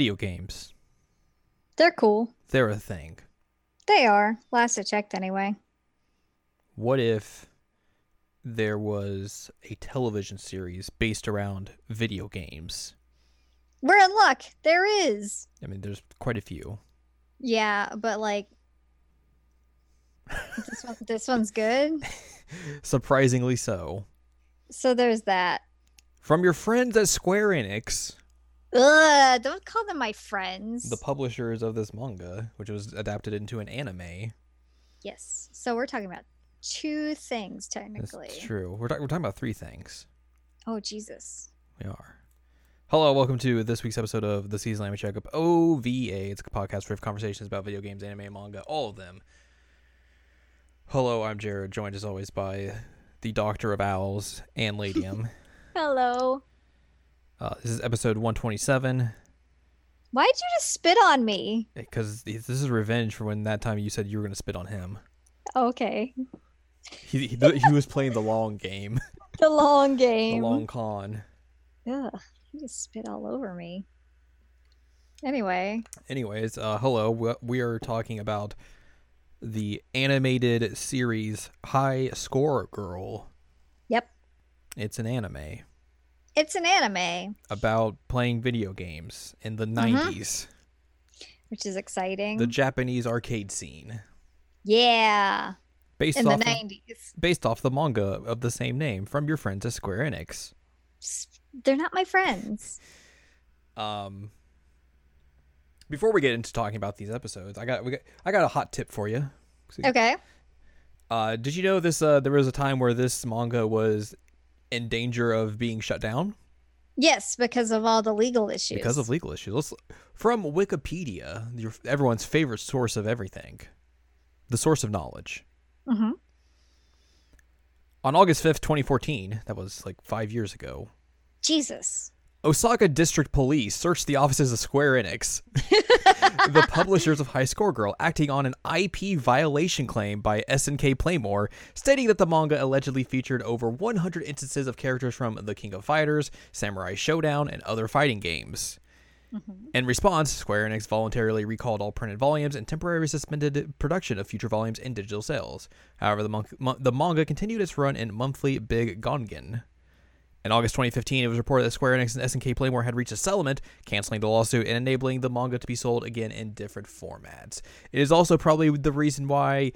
video games. They're cool. They're a thing. They are. Last I checked, anyway. What if there was a television series based around video games? We're in luck. There is. I mean, there's quite a few. Yeah, but like this one, this one's good. Surprisingly so. So there's that. From your friends at Square Enix, Ugh, don't call them my friends. the publishers of this manga, which was adapted into an anime. yes. So we're talking about two things technically. That's true. We're, talk- we're talking about three things. Oh Jesus. We are. Hello, welcome to this week's episode of the Season Anime Checkup OVA. It's a podcast where we have conversations about video games, anime, manga, all of them. Hello, I'm Jared, joined as always by the Doctor of Owls and Ladium. Hello. Uh, this is episode 127 Why'd you just spit on me? because this is revenge for when that time you said you were going to spit on him. Okay. He, he, he was playing the long game, The long game. the long con. Ugh, you just spit all over me. Anyway, Anyways, uh, hello. We- We are talking about the animated series High Score Girl. Yep. It's an anime it's an anime, about playing video games in the Mhm. 90s, which is exciting. the Japanese arcade scene, yeah, based in the off of, 90s. based off the manga of the same name from your friends at Square Enix. They're not my friends. Um, before we get into talking about these episodes, I got we got I got a hot tip for you. Okay. Uh, did you know this? Uh, there was a time where this manga was in danger of being shut down Yes, because of all the legal issues. because of legal issues. Let's, from Wikipedia, your, everyone's favorite source of everything, the source of knowledge. hmm On August fifth, twenty fourteen, that was like five years ago. Jesus. Osaka District Police searched the offices of Square Enix, the publishers of High Score Girl, acting on an IP violation claim by SNK Playmore, stating that the manga allegedly featured over 100 instances of characters from The King of Fighters, Samurai Shodown, and other fighting games. Mm-hmm. In response, Square Enix voluntarily recalled all printed volumes and temporarily suspended production of future volumes and digital sales. However, the, mon- mo- the manga continued its run in monthly Big Gangan. In August 2015, it was reported that Square Enix and SNK Playmore had reached a settlement, canceling the lawsuit and enabling the manga to be sold again in different formats. It is also probably the reason why,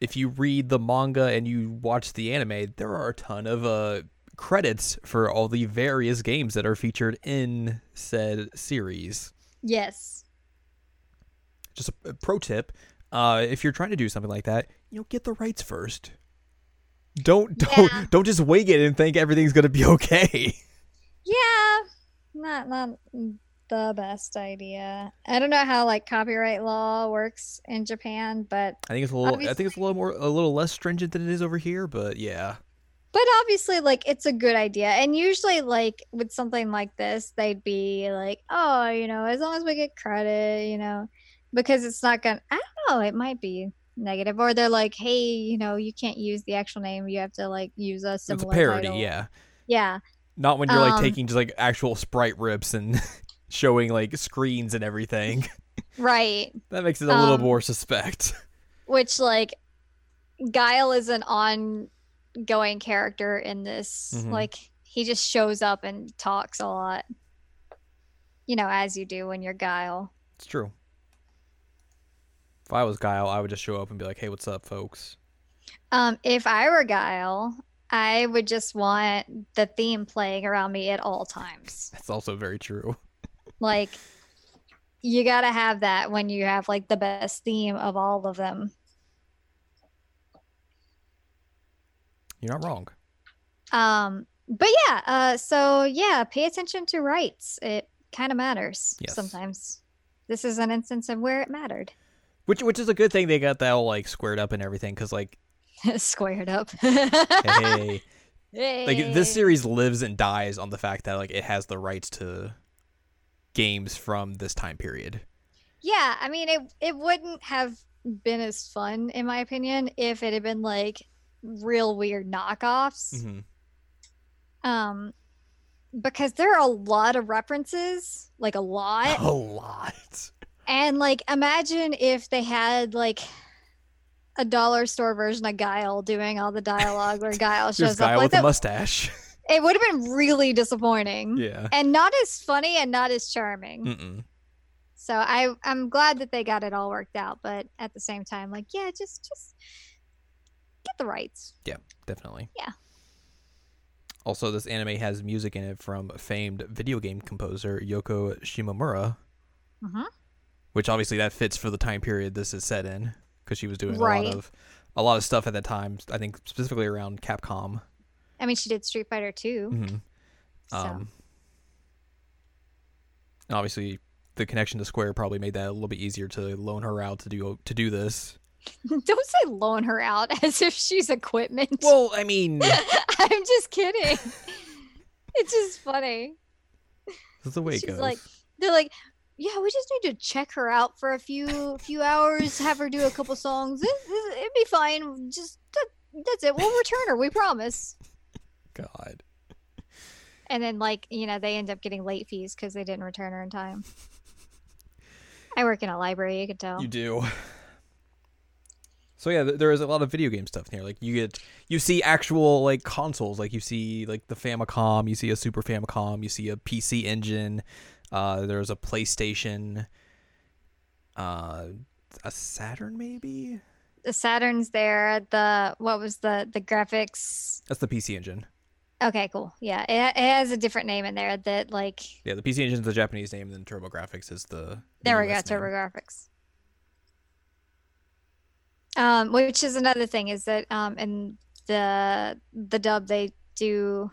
if you read the manga and you watch the anime, there are a ton of uh, credits for all the various games that are featured in said series. Yes. Just a, pro tip: uh, if you're trying to do something like that, you know, get the rights first. Don't don't Yeah. don't just wing it and think everything's gonna be okay. Yeah. Not not the best idea. I don't know how like copyright law works in Japan, but I think it's a little. I think it's a little more, a little less stringent than it is over here. But yeah, but obviously like it's a good idea. And usually like with something like this, they'd be like, "Oh, you know, as long as we get credit, you know, because it's not going to I don't know, it might be negative or they're like, "Hey, you know, you can't use the actual name. You have to like use a similar it's a parody. title." Yeah, Yeah. not when you're like Um, taking just like actual sprite rips and showing like screens and everything. Right. that makes it a little Um, more suspect. which like Guile is an ongoing character in this. Mhm. Like he just shows up and talks a lot. You know, as you do when you're Guile. It's true. If I was Guile, I would just show up and be like, "Hey, what's up, folks?" Um, if I were Guile, I would just want the theme playing around me at all times. That's also very true. Like you gotta have that when you have like the best theme of all of them. You're not wrong. Um, but yeah, uh, so yeah, pay attention to rights. It kind of matters Yes. sometimes. This is an instance of where it mattered. Which which is a good thing they got that all like squared up and everything because like Squared up. hey hey, like this series lives and dies on the fact that like it has the rights to games from this time period. Yeah, I mean, it it wouldn't have been as fun, in my opinion, if it had been like real weird knockoffs. hmm Um, because there are a lot of references, like a lot. A lot. And like imagine if they had like a dollar store version of Guile doing all the dialogue where Guile shows guy up. Like with a that, mustache. it would have been really disappointing. yeah. And not as funny and not as charming. Mm-mm. So I I'm glad that they got it all worked out, but at the same time, like, yeah, just just get the rights. Yeah, definitely. Yeah. Also, this anime has music in it from famed video game composer Yoko Shimomura, Mhm. Which obviously that fits for the time period this is set in because she was doing a lot of a lot of stuff at that time. I think specifically around Capcom. I mean, she did Street Fighter too. hmm So Um, and obviously, the connection to Square probably made that a little bit easier to loan her out to do to do this. don't say loan her out as if she's equipment. Well, I mean, I'm just kidding. it's just funny. that's the way it She's goes. like, they're like, yeah, we just need to check her out for a few few hours, have her do a couple songs. It, it, it'd be fine. Just that, that's it. We'll return her. We promise. God. And then, like, you know, they end up getting late fees because they didn't return her in time. I work in a library. You can tell. You do. So yeah, there is a lot of video game stuff in here. Like you get, you see actual like consoles. Like you see like the Famicom, you see a Super Famicom, you see a PC Engine. Uh, there's a PlayStation. Uh, a Saturn maybe. the Saturn's there. The what was the the graphics? That's the PC Engine. Okay, cool. Yeah, it, it has a different name in there that like Yeah, the PC Engine is the Japanese name, and then TurboGrafx is the. the There we go. TurboGrafx. Um, which is another thing is that um in the the dub they do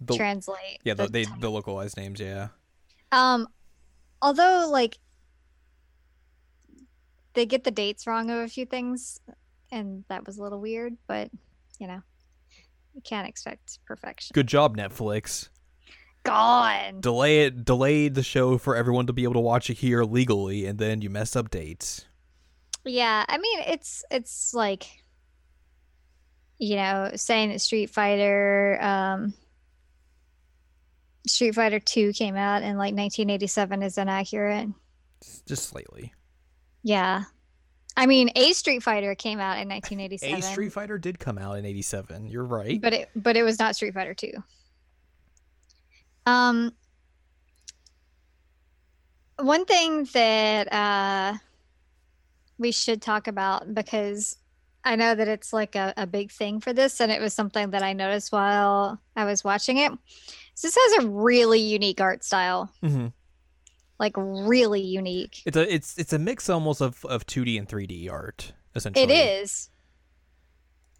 The- translate. yeah, the, the they the localized names. Yeah. Um, although like they get the dates wrong of a few things, and that was a little weird, but you know, you can't expect perfection. Good job, Netflix. Gone. Delay it. Delayed the show for everyone to be able to watch it here legally, and then you mess up dates. Yeah, I mean it's it's like you know, saying that Street Fighter um Street Fighter 2 came out in like 1987 is inaccurate. Just slightly. Yeah. I mean, A Street Fighter came out in 1987. A Street Fighter did come out in '87. You're right. but it but it was not Street Fighter 2. Um one thing that uh we should talk about because I know that it's like a, a big thing for this and it was something that I noticed while I was watching it. So this has a really unique art style. hmm Like really unique. It's a it's it's a mix almost of of 2D and 3D art essentially. It is.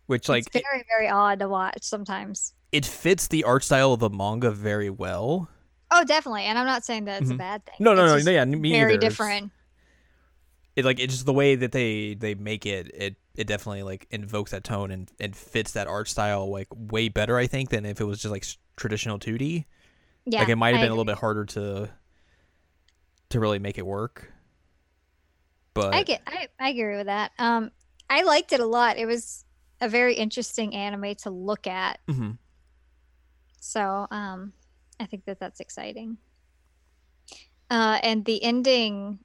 which like it's very, very odd to watch sometimes. it, it fits the art style of the manga very well. Oh, definitely. And I'm not saying that it's Mhm. a bad thing. No, no, no, no, yeah, me very neither. It's- different. It like it's just the way that they they make it. It it definitely like invokes that tone and and fits that art style like way better. I think than if it was just like traditional 2D. Yeah. like it might have been a little bit harder to to really make it work. But I get I, I agree with that. Um I liked it a lot. It was a very interesting anime to look at. Mhm. So, um I think that that's exciting. Uh and the ending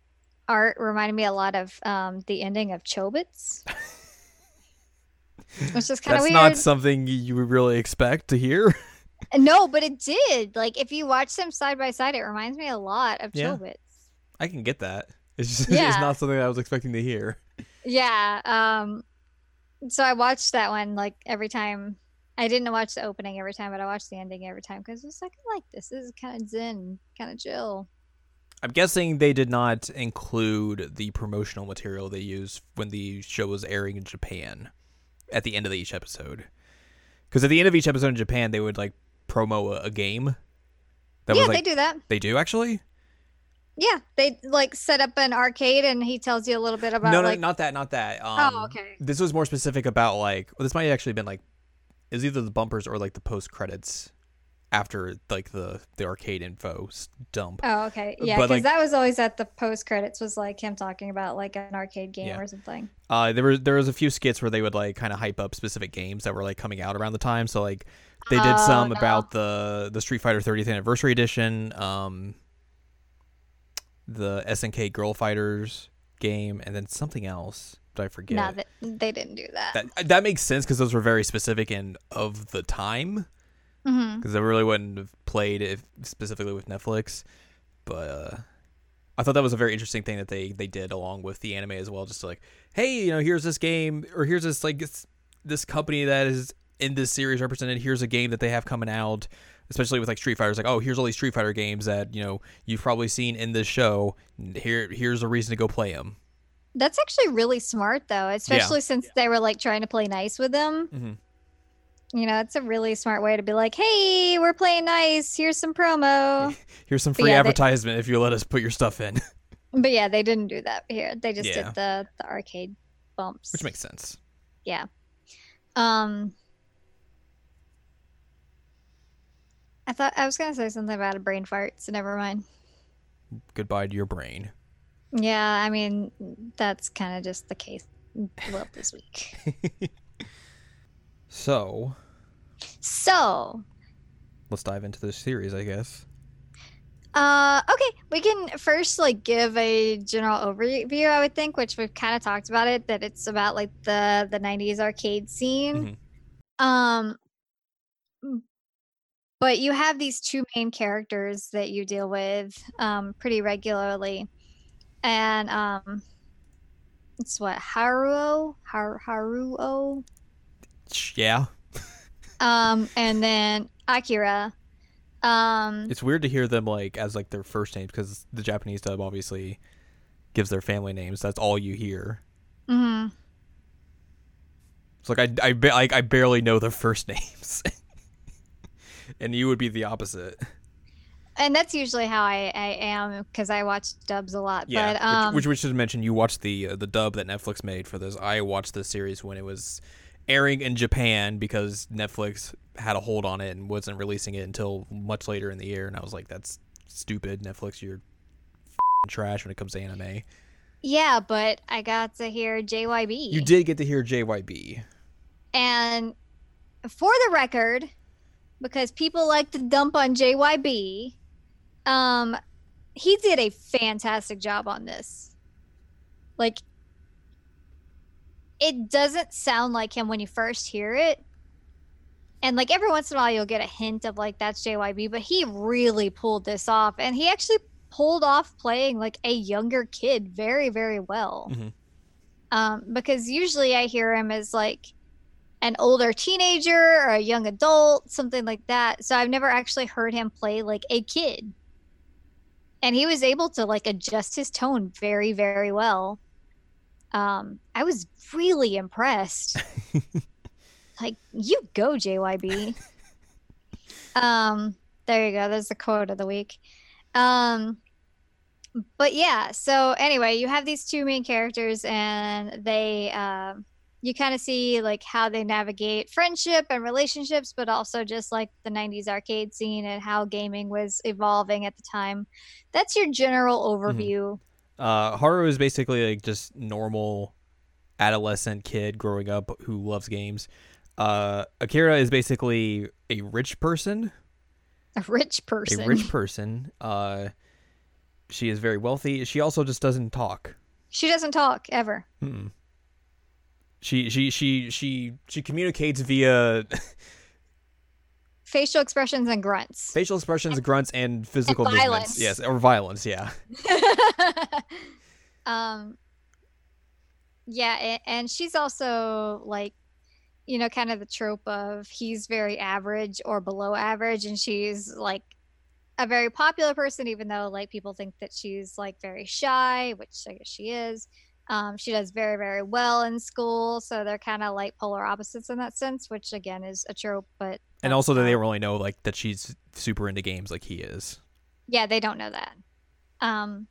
art reminded me a lot of um the ending of Chobits. Which is kind of weird. that's not something you would really expect to hear. No, but it did. Like if you watch them side by side, it reminds me a lot of Yeah. Chobits. I can get that. It's just it's not something I was expecting to hear. Yeah. Um so I watched that one like every time. I didn't watch the opening every time, but I watched the ending every time because it's like I like this. This is kind of zen, kind of chill. I'm guessing they did not include the promotional material they used when the show was airing in Japan at the end of each episode. Because at the end of each episode in Japan, they would like promo a, game. That yeah, was like they do that. they do actually. Yeah, they like set up an arcade and he tells you a little bit about no, no, like. not that, not that. Um, oh, okay. This was more specific about like well, this might have actually been like, is either the bumpers or like the post credits after like the the arcade info dump. Oh, okay. Yeah, because like- that was always at the post credits was like him talking about like an arcade game Yeah. or something. Uh, there was there was a few skits where they would like kind of hype up specific games that were like coming out around the time. So like they did Oh, some no. about the the Street Fighter 30th anniversary edition, um, the SNK Girl Fighters game, and then something else. Did I forget? No, that they didn't do that. that that makes sense because those were very specific and of the time because they really wouldn't have played if specifically with Netflix. But uh, I thought that was a very interesting thing that they they did along with the anime as well. Just to like, hey, you know, here's this game or here's this like this, this company that is in this series represented. Here's a game that they have coming out. Especially with like Street Fighters, like oh, here's all these Street Fighter games that you know you've probably seen in this show. Here, here's a reason to go play them. That's actually really smart though, especially since they were like trying to play nice with them. Mm-hmm. You know, it's a really smart way to be like, "Hey, we're playing nice. Here's some promo." Here's some free yeah, they- advertisement if you let us put your stuff in, But yeah, they didn't do that here. They just Yeah. did the the arcade bumps. which makes sense. yeah. Um, I thought I was gonna say something about a brain fart, so never mind. Goodbye to your brain. Yeah, I mean that's kind of just the case. Well, this week. So So, let's dive into this series, I guess. uh, okay, we can first like give a general overview. I would think, which we've kind of talked about it, that it's about like the the '90s arcade scene. Um, m- but you have these two main characters that you deal with um pretty regularly, and um, it's what Haruo, Har- Haruo, Yeah, um, and then Akira. Um, it's weird to hear them like as like their first names because the Japanese dub obviously gives their family names. That's all you hear. mm-hmm It's like I I, like, I barely know their first names, and you would be the opposite. and that's usually how I, I am because I watch dubs a lot. Yeah, but um, which, which we should mention. You watched the uh, the dub that Netflix made for this. I watched the series when it was airing in Japan because Netflix had a hold on it and wasn't releasing it until much later in the year. And I was like, that's stupid, Netflix. You're f***ing trash when it comes to anime. yeah, but I got to hear JYB. You did get to hear JYB. And for the record, because people like to dump on JYB, um, he did a fantastic job on this. Like, it doesn't sound like him when you first hear it. And like every once in a while, you'll get a hint of like that's JYB, but he really pulled this off. And he actually pulled off playing like a younger kid very, very well. Mhm. Um, because usually I hear him as like an older teenager or a young adult, something like that. So I've never actually heard him play like a kid. And he was able to like adjust his tone very, very well. Um, I was really impressed. like, you go, JYB. um, there you go. There's the quote of the week. Um, but yeah, so anyway, you have these two main characters, and they, um, you kind of see like how they navigate friendship and relationships, but also just like the 90s arcade scene and how gaming was evolving at the time. That's your general overview. Uh, Haru is basically like just normal adolescent kid growing up who loves games. Uh, Akira is basically a rich person A rich person. a rich person. Uh, she is very wealthy. She also just doesn't talk. she doesn't talk ever. Mm-mm. She she she she she communicates via Facial expressions and grunts. facial expressions, and, grunts, and physical And movements. violence. Yes, or violence. Yeah. um yeah and she's also like you know kind of the trope of he's very average or below average and she's like a very popular person even though like people think that she's like very shy which i guess she is um, she does very very well in school so they're kind of like polar opposites in that sense which again is a trope but And also that they don't really know like that she's super into games like he is. yeah they don't know that. Um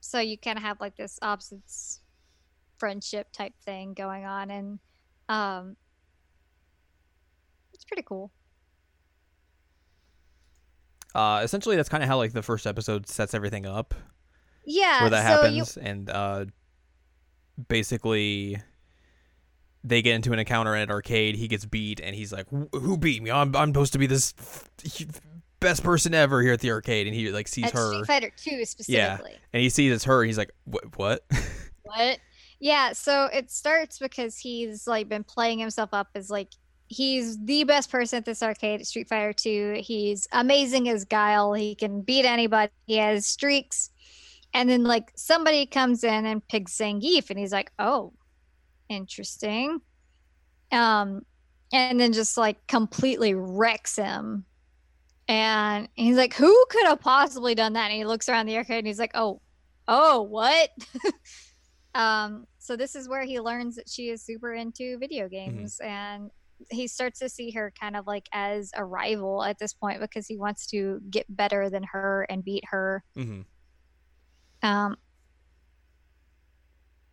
so you kind of have like this opposites friendship type thing going on and um it's pretty cool. Uh, essentially, that's kind of how like the first episode sets everything up, Yeah. where that so you happens, and uh, basically they get into an encounter at an arcade. He gets beat, and he's like, "Who beat me? I'm I'm supposed to be this best person ever here at the arcade." And he like sees at her, Street Fighter 2 specifically. and he sees it's her. And he's like, "What? What?" What? Yeah, so it starts because he's like been playing himself up as like he's the best person at this arcade at Street Fighter 2. He's amazing as Guile. He can beat anybody. He has streaks. And then like somebody comes in and picks Zangief and he's like, "Oh, interesting." Um and then just like completely wrecks him. And he's like, "Who could have possibly done that?" And he looks around the arcade and he's like, "Oh, oh, what?" Um, so this is where he learns that she is super into video games and he starts to see her kind of like as a rival at this point because he wants to get better than her and beat her. hmm Um,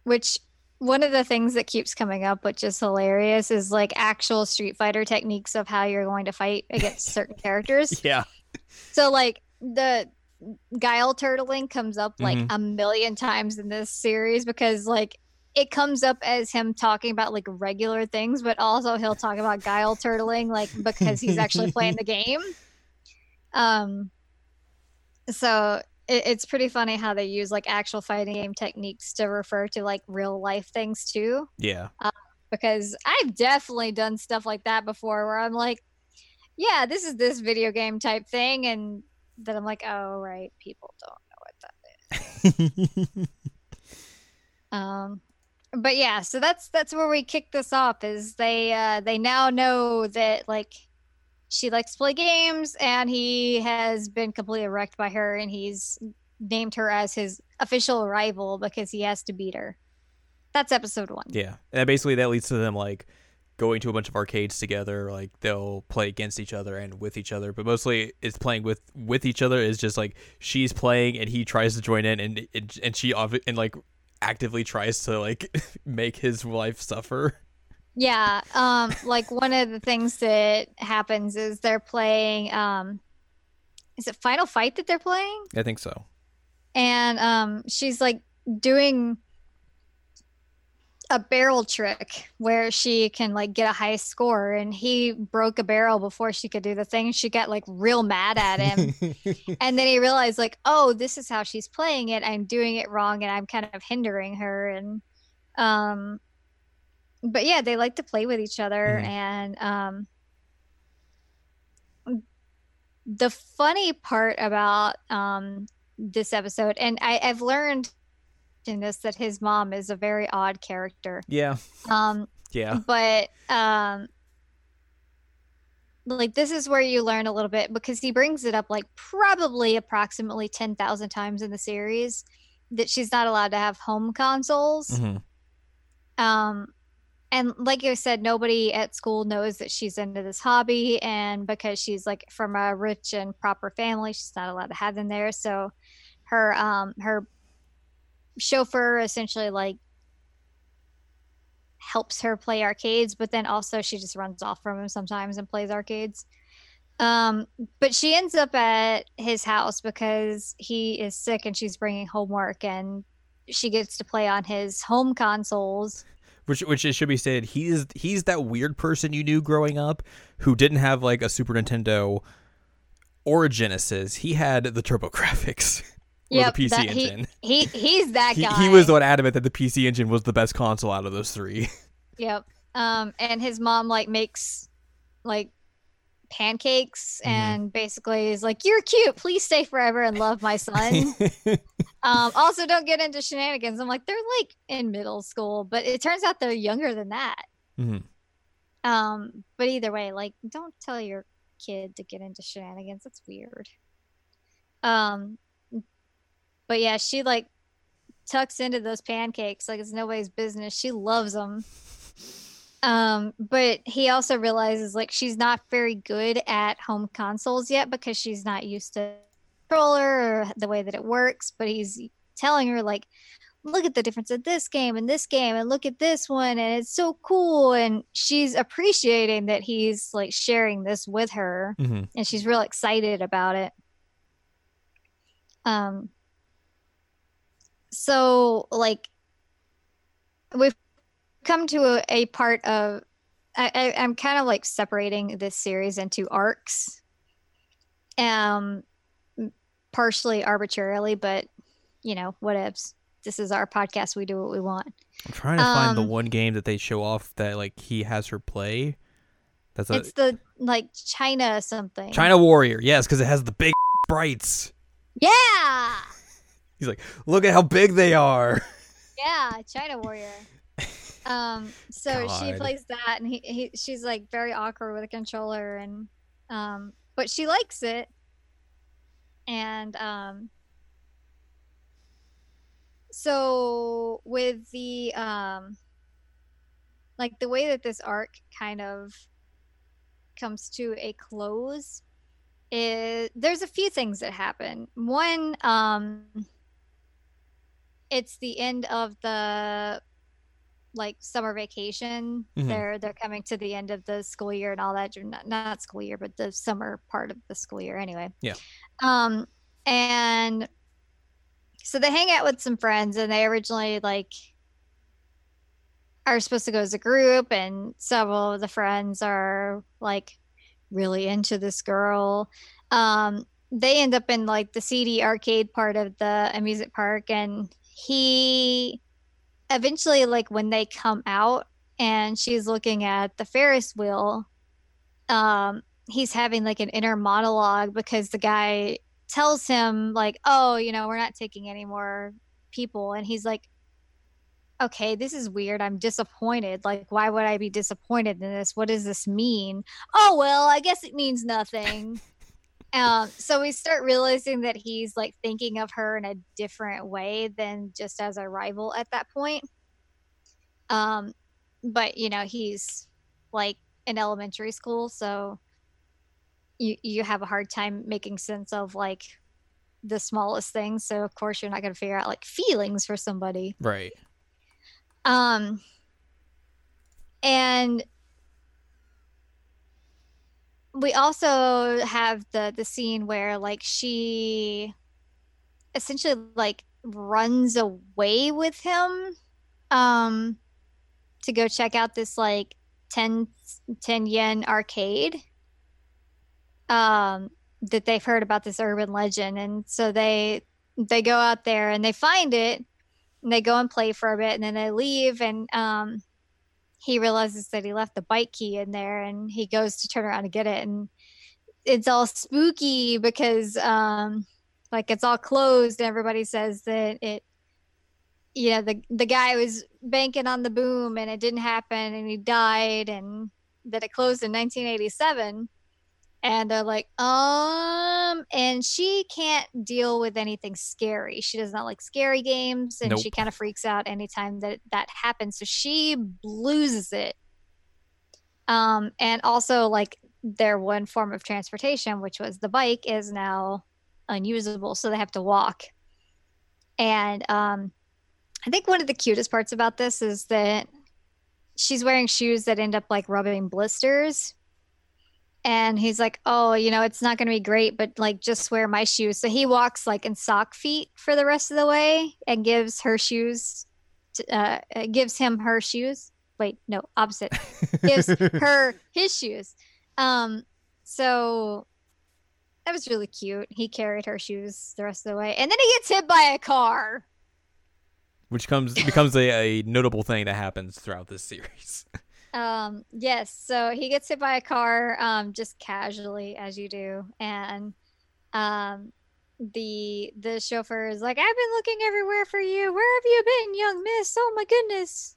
which one of the things that keeps coming up, which is hilarious, is like actual Street Fighter techniques of how you're going to fight against certain characters. Yeah. So like the guile turtling comes up like Mhm. a million times in this series because like it comes up as him talking about like regular things, but also he'll talk about guile turtling like because he's actually playing the game. Um so it, it's pretty funny how they use like actual fighting game techniques to refer to like real life things too Yeah. because I've definitely done stuff like that before where I'm like, yeah, this is this video game type thing. And then I'm like, oh, right, people don't know what that is. Um, but yeah, so that's that's where we kick this off. Is they uh, they now know that like she likes to play games, and he has been completely wrecked by her, and he's named her as his official rival because he has to beat her. That's episode one. Yeah, and basically that leads to them like going to a bunch of arcades together. Like they'll play against each other and with each other, but mostly it's playing with with each other. Is just like she's playing and he tries to join in, and and, and she and like actively tries to like make his wife suffer. Yeah, um, like one of the things that happens is they're playing. Um, is it Final Fight that they're playing? I think so. And um, she's like doing a barrel trick where she can like get a high score, and he broke a barrel before she could do the thing. She got like real mad at him, and then he realized like, oh, this is how she's playing it. I'm doing it wrong, and I'm kind of hindering her, and um but yeah, they like to play with each other Mhm. and um the funny part about um this episode and I, I've learned in this that his mom is a very odd character. yeah, Um yeah, but um like this is where you learn a little bit because he brings it up like probably approximately 10,000 times in the series that she's not allowed to have home consoles. hmm Um, and like I said, nobody at school knows that she's into this hobby, and because she's like from a rich and proper family, she's not allowed to have them there. So, her um her chauffeur essentially like helps her play arcades, but then also she just runs off from him sometimes and plays arcades. Um, but she ends up at his house because he is sick and she's bringing homework and she gets to play on his home consoles. Which which it should be stated, he's he's that weird person you knew growing up who didn't have like a Super Nintendo or a Genesis. He had the TurboGrafx Yep, the PC that- he- engine. He he's that He, guy. he was the one adamant that the PC engine was the best console out of those three. Yep. Um, and his mom like makes like pancakes Mhm. and basically is like, "You're cute. Please stay forever and love my son." um, also, don't get into shenanigans. I'm like, they're like in middle school, but it turns out they're younger than that. Mhm. Um, but either way, like, don't tell your kid to get into shenanigans. That's weird. Um, but yeah, she like tucks into those pancakes like it's nobody's business. She loves them. Um, but he also realizes like she's not very good at home consoles yet because she's not used to controller or the way that it works. But he's telling her like, look at the difference of this game and this game, and look at this one, and it's so cool. And she's appreciating that he's like sharing this with her, Mhm. and she's real excited about it. Um so like we've come to a, a part of I, I, I'm kind of like separating this series into arcs. Um partially arbitrarily, but you know, whatevs. This is our podcast. We do what we want. I'm trying to find the Um, one game that they show off that like he has her play. That's a it's the like China something. China Warrior. Yes, because it has the big sprites. Yeah. He's like, look at how big they are. Yeah, China Warrior. Um, so she plays that, and he, he she's like very awkward with a controller, and um, but she likes it, and um, so with the um, like the way that this arc kind of comes to a close is there's a few things that happen. One, um, it's the end of the like summer vacation. Mhm. They're they're coming to the end of the school year and all that. Not, not school year, but the summer part of the school year. Anyway. Yeah. Um, and so they hang out with some friends, and they originally like are supposed to go as a group, and several of the friends are like really into this girl. Um, they end up in like the CD arcade part of the amusement park, and he eventually like when they come out and she's looking at the ferris wheel um he's having like an inner monologue because the guy tells him like oh you know we're not taking any more people. And he's like okay this is weird. I'm disappointed. Like why would i be disappointed in this? What does this mean? Oh well i guess it means nothing um so we start realizing that he's like thinking of her in a different way than just as a rival at that point um but you know he's like in elementary school so you you have a hard time making sense of like the smallest things so of course you're not going to figure out like feelings for somebody Right. um and we also have the the scene where like she essentially like runs away with him um to go check out this like 10 10 yen arcade um that they've heard about this urban legend. And so they they go out there and they find it and they go and play for a bit and then they leave. And um he realizes that he left the bike key in there and he goes to turn around to get it. And it's all spooky because um like it's all closed and everybody says that it you know the the guy was banking on the boom and it didn't happen and he died and that it closed in 1987 and they're like um and she can't deal with anything scary. She does not like scary games and she kind of freaks out anytime that that happens so she loses it. Um and also like their one form of transportation which was the bike is now unusable so they have to walk. And um i think one of the cutest parts about this is that she's wearing shoes that end up like rubbing blisters and he's like oh you know it's not going to be great but like just wear my shoes. So he walks like in sock feet for the rest of the way and gives her shoes to, uh uh, gives him her shoes. Wait no opposite. Gives her his shoes. Um so that was really cute. He carried her shoes the rest of the way. And then he gets hit by a car. Which comes becomes a, a notable thing that happens throughout this series. Um, yes, so he gets hit by a car, um, just casually as you do, and um, the the chauffeur is like, "I've been looking everywhere for you. Where have you been, young miss? Oh my goodness!"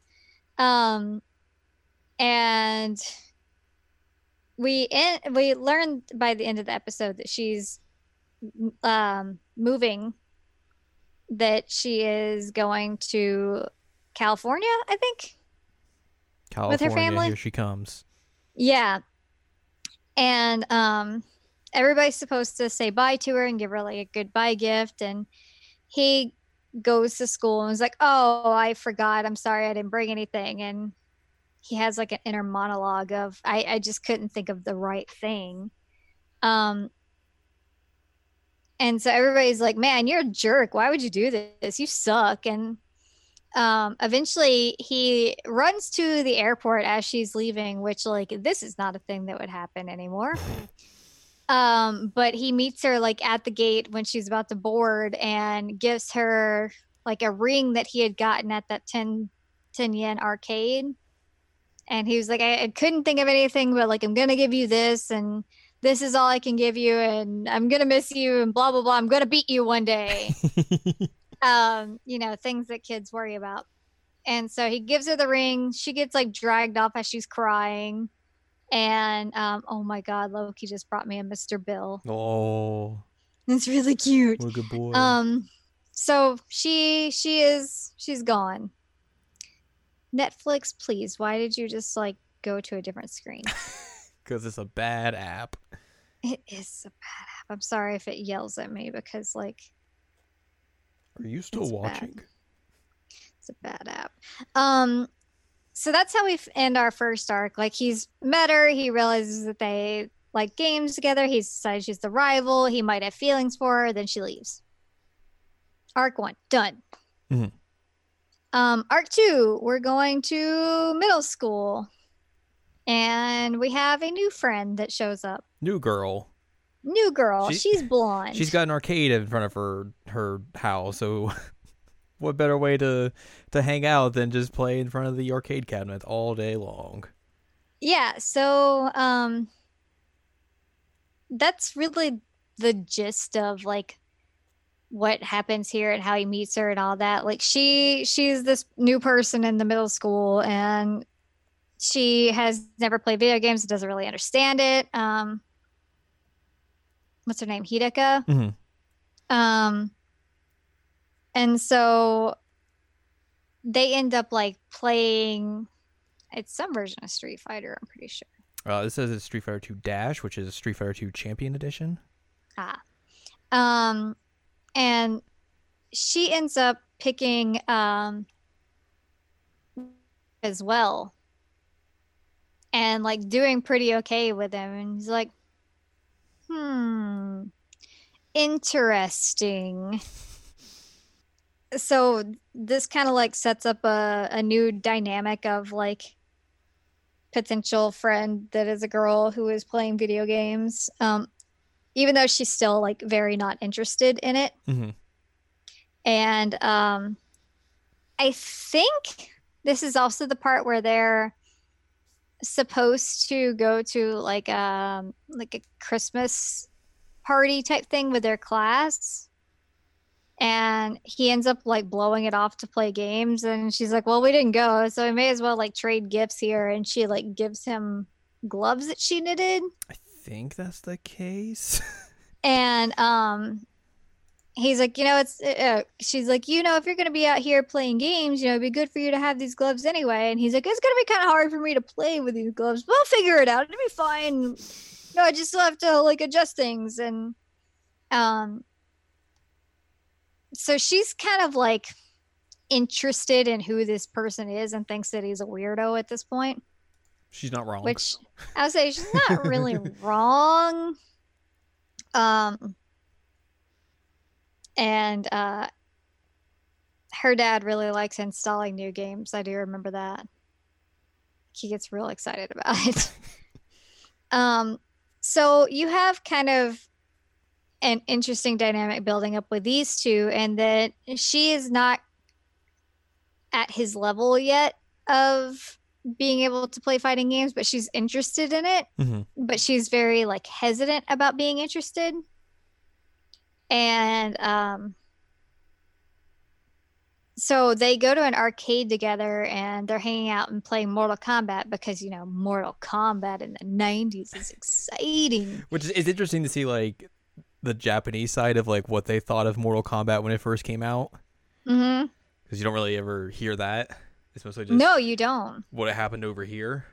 Um, and we in, we learned by the end of the episode that she's um moving, that she is going to California, I think. California, with her family? here she comes. Yeah. And um everybody's supposed to say bye to her and give her like a goodbye gift and he goes to school and is like, "Oh, I forgot. I'm sorry I didn't bring anything." And he has like an inner monologue of I I just couldn't think of the right thing. Um and so everybody's like, "Man, you're a jerk. Why would you do this? You suck." And um, eventually, he runs to the airport as she's leaving, which like this is not a thing that would happen anymore. Um, but he meets her like at the gate when she's about to board and gives her like a ring that he had gotten at that 10, 10 yen arcade. And he was like, I, I couldn't think of anything, but like, I'm going to give you this. And this is all I can give you. And I'm going to miss you and blah, blah, blah. I'm going to beat you one day. um, you know, things that kids worry about. And so he gives her the ring. She gets like dragged off as she's crying. And um, oh my God, Loki just brought me a Mr. Bill. Oh, It's really cute. what a good boy. Um, so she she is she's gone. Netflix, please. Why did you just like go to a different screen? Because it's a bad app. it is a bad app. I'm sorry if it yells at me because like Are you still It's bad. watching? it's a bad app. Um, so that's how we end our first arc. Like he's met her. He realizes that they like games together. He decides she's the rival. He might have feelings for her. Then she leaves. Arc one done. Mhm. Um, arc two, we're going to middle school, and we have a new friend that shows up. New girl. New girl. She- she's blonde. She's got an arcade in front of her her house, so what better way to to hang out than just play in front of the arcade cabinet all day long? Yeah, so um that's really the gist of like what happens here and how he meets her and all that. Like she she's this new person in the middle school and she has never played video games, doesn't really understand it. Um what's her name? Hidaka. Mhm. Um and so they end up like playing it's some version of Street Fighter, I'm pretty sure. Uh, this says it's Street Fighter 2 Dash, which is a Street Fighter 2 Champion Edition. Ah. Um and she ends up picking um as well. And like doing pretty okay with him and he's like hmm interesting. So this kind of like sets up a, a new dynamic of like potential friend that is a girl who is playing video games. Um even though she's still like very not interested in it. hmm And um, I think this is also the part where they're supposed to go to like um like a Christmas party type thing with their class. And he ends up like blowing it off to play games. And she's like, Well, we didn't go, so we may as well like trade gifts here. And she like gives him gloves that she knitted. I think that's the case. and um he's like you know it's uh, she's like you know if you're gonna be out here playing games you know it'd be good for you to have these gloves anyway and he's like it's gonna be kind of hard for me to play with these gloves but i'll figure it out it'll be fine no i just have to like adjust things and um so she's kind of like interested in who this person is and thinks that he's a weirdo at this point She's not wrong. which I would say she's not really wrong. Um, and uh, her dad really likes installing new games. I do remember that. He gets real excited about it. um, so you have kind of an interesting dynamic building up with these two, and that she is not at his level yet of being able to play fighting games, but she's interested in it hmm but she's very like hesitant about being interested and um so they go to an arcade together and they're hanging out and playing Mortal Kombat because you know Mortal Kombat in the 90s is exciting. Which is it's interesting to see like the Japanese side of like what they thought of Mortal Kombat when it first came out, Mhm. because you don't really ever hear that. It's mostly just No, you don't. what happened over here.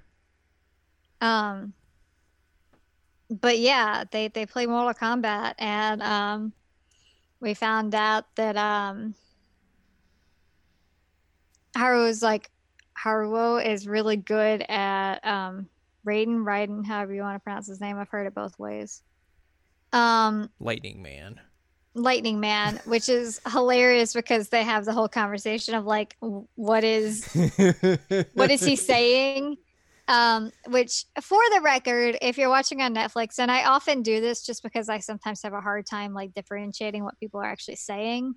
Um but yeah, they they play Mortal Kombat and um we found out that um is like Haruo is really good at um Raiden, Raiden, however you want to pronounce his name. I've heard it both ways. Um Lightning Man. Lightning Man, which is hilarious because they have the whole conversation of like, what is what is he saying? Um, which, for the record, if you're watching on Netflix, and I often do this just because I sometimes have a hard time like differentiating what people are actually saying.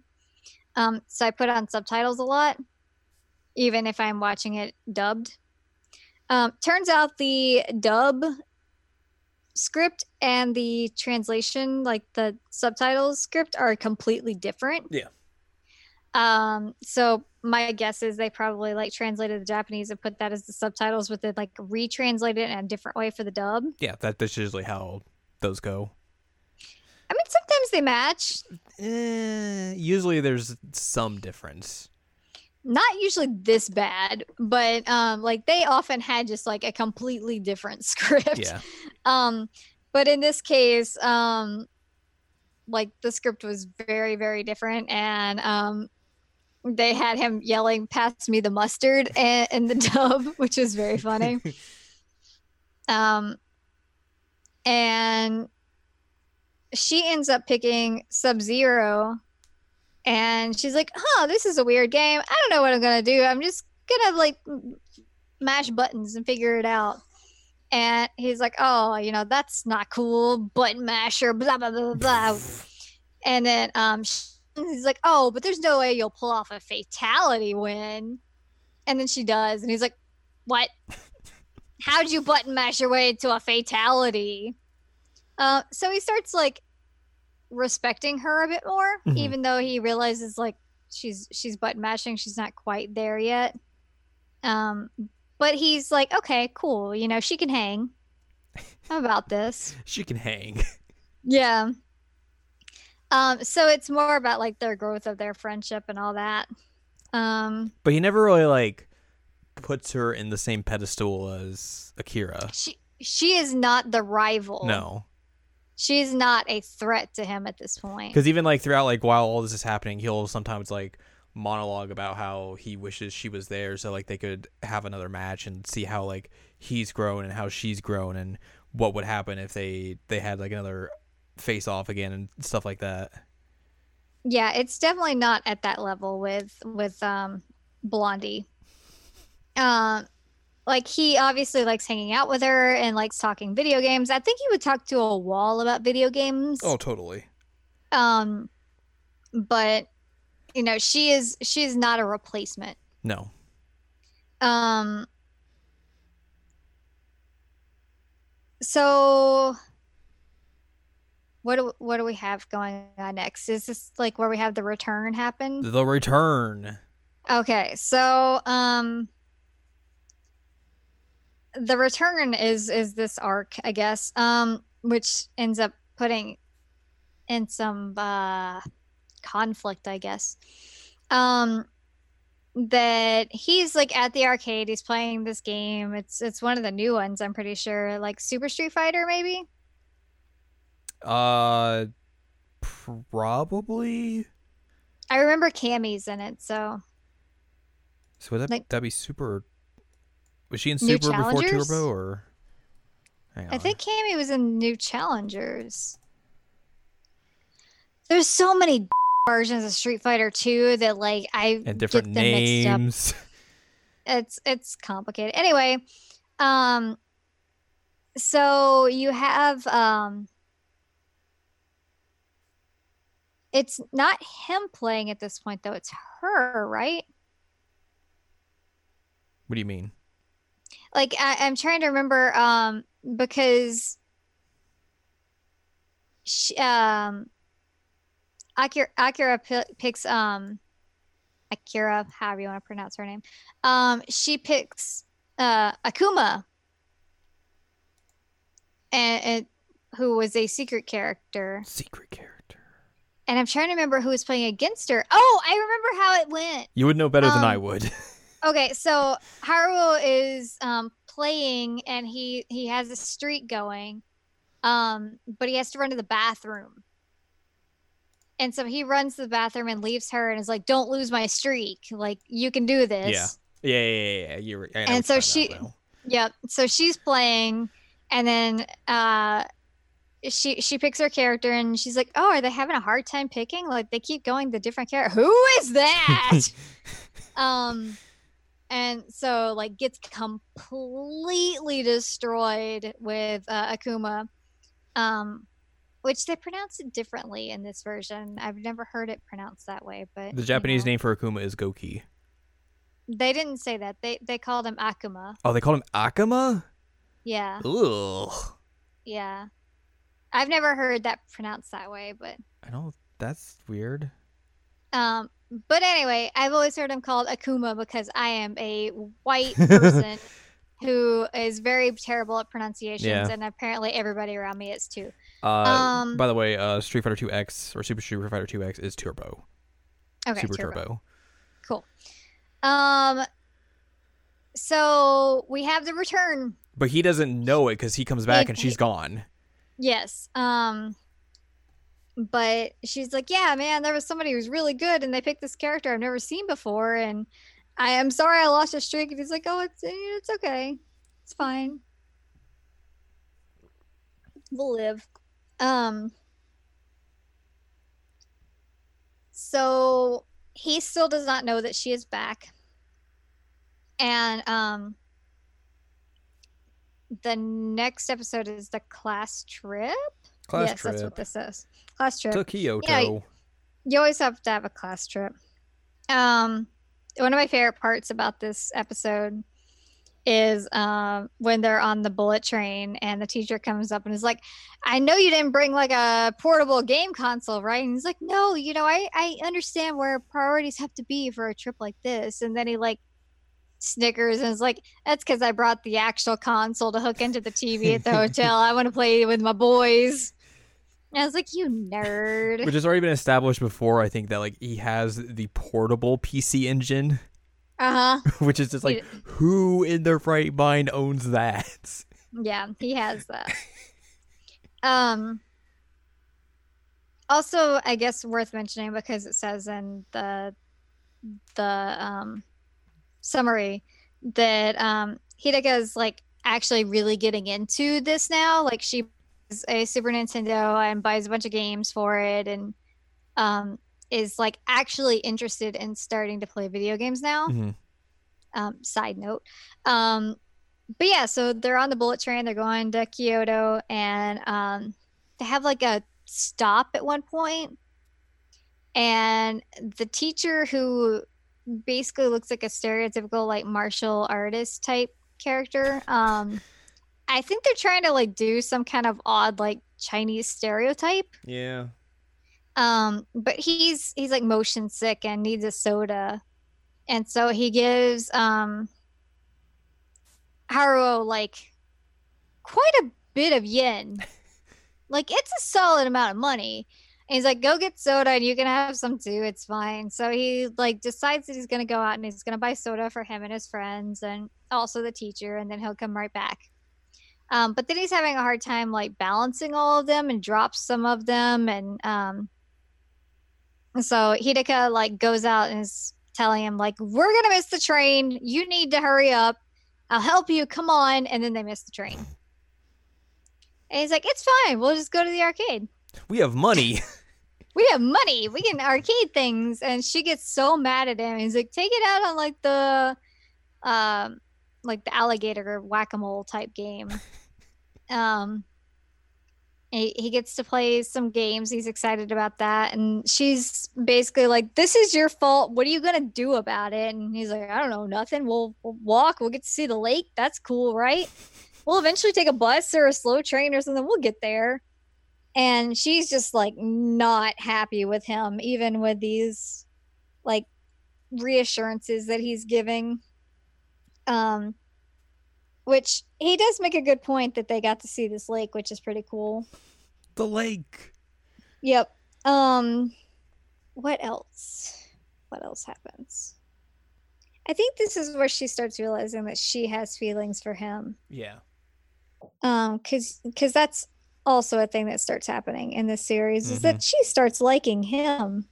Um, so I put on subtitles a lot, even if I'm watching it dubbed. Um, turns out the dub script and the translation, like the subtitles script, are completely different. Yeah. Um, so my guess is they probably like translated the Japanese and put that as the subtitles, but then like retranslated it in a different way for the dub. yeah, that, that's usually how those go. I mean, sometimes they match. Eh, usually there's some difference. Not usually this bad, but um, like they often had just like a completely different script. Yeah. Um, but in this case, um, like the script was very, very different, and um, they had him yelling "Pass me the mustard" and, in the dub, which was very funny. um, and she ends up picking Sub Zero, and she's like, "Huh, this is a weird game. I don't know what I'm gonna do. I'm just gonna like mash buttons and figure it out." And he's like, "Oh, you know, that's not cool. Button masher, blah blah blah blah." blah. and then um, sh- he's like, "Oh, but there's no way you'll pull off a fatality win." And then she does, and he's like, "What? How'd you button mash your way into a fatality?" Uh, so he starts like respecting her a bit more, Mhm. even though he realizes like she's she's button mashing, she's not quite there yet. Um, but he's like, okay, cool, you know, she can hang. I'm about this. She can hang. Yeah. Um, so it's more about like their growth of their friendship and all that. Um, But he never really like puts her in the same pedestal as Akira. she she is not the rival. No. she's not a threat to him at this point. Because even like throughout like while all this is happening, he'll sometimes like monologue about how he wishes she was there so like they could have another match and see how like he's grown and how she's grown and what would happen if they they had like another face off again and stuff like that. Yeah, it's definitely not at that level with with um Blondie. Um like he obviously likes hanging out with her and likes talking video games. I think he would talk to a wall about video games. Oh, totally. Um but you know, she is she is not a replacement. No. Um so what do, what do we have going on next? Is this like where we have the return happen? The return. Okay, so um the return is is this arc, I guess, um which ends up putting in some uh conflict, I guess. Um that he's like at the arcade, he's playing this game. It's it's one of the new ones, I'm pretty sure, like Super Street Fighter maybe. Uh probably. I remember Cammy's in it, so So would that Like- that'd be super was she in Super before Turbo or I think Cammy was in New Challengers. There's so many versions of Street Fighter 2 that like I and different get them mixed up. names. It's it's complicated. Anyway, um so you have um it's not him playing at this point though, it's her, right? What do you mean? like I, I'm trying to remember um because she, um Akira Akira pi- picks um Akira however you want to pronounce her name um she picks uh Akuma and, and who was a secret character Secret character. And I'm trying to remember who was playing against her oh I remember how it went You would know better than I Um, would. Okay, so Haruo is um playing and he he has a streak going. Um, but he has to run to the bathroom. And so he runs to the bathroom and leaves her and is like, "Don't lose my streak. Like you can do this." Yeah. yeah, yeah, yeah, yeah. You're, And so she- talking about now. Yep. So she's playing and then uh she she picks her character and she's like, "Oh, are they having a hard time picking? Like they keep going the different character. Who is that?" um and so like gets completely destroyed with uh, Akuma. Um which they pronounce it differently in this version. I've never heard it pronounced that way, but The Japanese know, name for Akuma is Goki. They didn't say that. They they called him Akuma. Oh, they called him Akuma? Yeah. Ugh. Yeah. I've never heard that pronounced that way, but I don't. That's weird. um but anyway, I've always heard him called Akuma because I am a white person who is very terrible at pronunciations Yeah. and apparently everybody around me is too. Uh, Um, by the way, uh, Street Fighter 2X or Super Street Fighter 2X is Turbo. Okay. Super turbo. Turbo. Cool. Um so we have the return. But he doesn't know it because he comes back He- and she's he- gone. Yes. Um but she's like, "Yeah, man, there was somebody who's really good and they picked this character I've never seen before and I am sorry I lost a streak." And he's like, "Oh, it's it's okay. It's fine. We'll live." Um So he still does not know that she is back. And um the next episode is the class trip. Class yes, trip that's what this is. Class trip. to Kyoto. Yeah, you always have to have a class trip. Um, one of my favorite parts about this episode is um when they're on the bullet train and the teacher comes up and is like, "I know you didn't bring like a portable game console, right?" And he's like, "No, you know, I I understand where priorities have to be for a trip like this." And then he like snickers and it's like, "That's because I brought the actual console to hook into the TV at the hotel. I want to play with my boys." And I was like, "You nerd." Which has already been established before. I think that like he has the portable PC engine, Uh huh. which is just like who in their right mind owns that? Yeah, he has that. um. Also, I guess worth mentioning because it says in the the um summary that um Hidaka is like actually really getting into this now. Like she is a Super Nintendo and buys a bunch of games for it and um is like actually interested in starting to play video games now. Mhm. Um, side note. Um, but yeah, so they're on the bullet train. They're going to Kyoto, and um, they have like a stop at one point. And the teacher, who basically looks like a stereotypical like martial artist type character, um, I think they're trying to like do some kind of odd like Chinese stereotype. Yeah. Um, but he's he's like motion sick and needs a soda. And so he gives um Haruo like quite a bit of yen. like it's a solid amount of money. And he's like, go get soda and you can have some too. It's fine. So he like decides that he's gonna go out and he's gonna buy soda for him and his friends and also the teacher, and then he'll come right back. Um, but then he's having a hard time like balancing all of them and drops some of them and um so Hidaka like goes out and is telling him like we're gonna miss the train you need to hurry up I'll help you come on and then they miss the train and he's like it's fine we'll just go to the arcade We have money. we have money. We can arcade things. And she gets so mad at him. He's like take it out on like the um like the alligator whack-a-mole type game. Um he, he gets to play some games. He's excited about that. And she's basically like this is your fault. What are you gonna do about it? And he's like i don't know. Nothing. We'll, we'll walk. We'll get to see the lake. That's cool right? We'll eventually take a bus or a slow train or something. We'll get there and she's just like not happy with him even with these like reassurances that he's giving. Um which he does make a good point that they got to see this lake which is pretty cool. The lake. yep. Um what else? What else happens? I think this is where she starts realizing that she has feelings for him. Yeah. um because because that's also a thing that starts happening in this series is that she starts liking him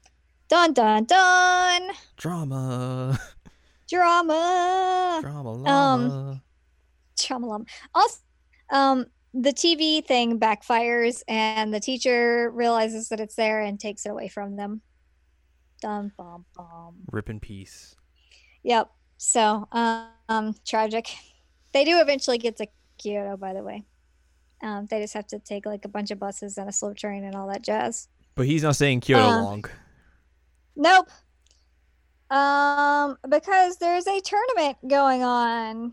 dun dun dun Drama. drama Drama. Um, llama. Chamalam. Also, um, the TV thing backfires, and the teacher realizes that it's there and takes it away from them. Dum bum bum. Rip in peace. Yep. So, um, tragic. They do eventually get to Kyoto, by the way. Um, they just have to take like a bunch of buses and a slow train and all that jazz. But he's not staying Kyoto Uh, long. Nope. Um, because there's a tournament going on.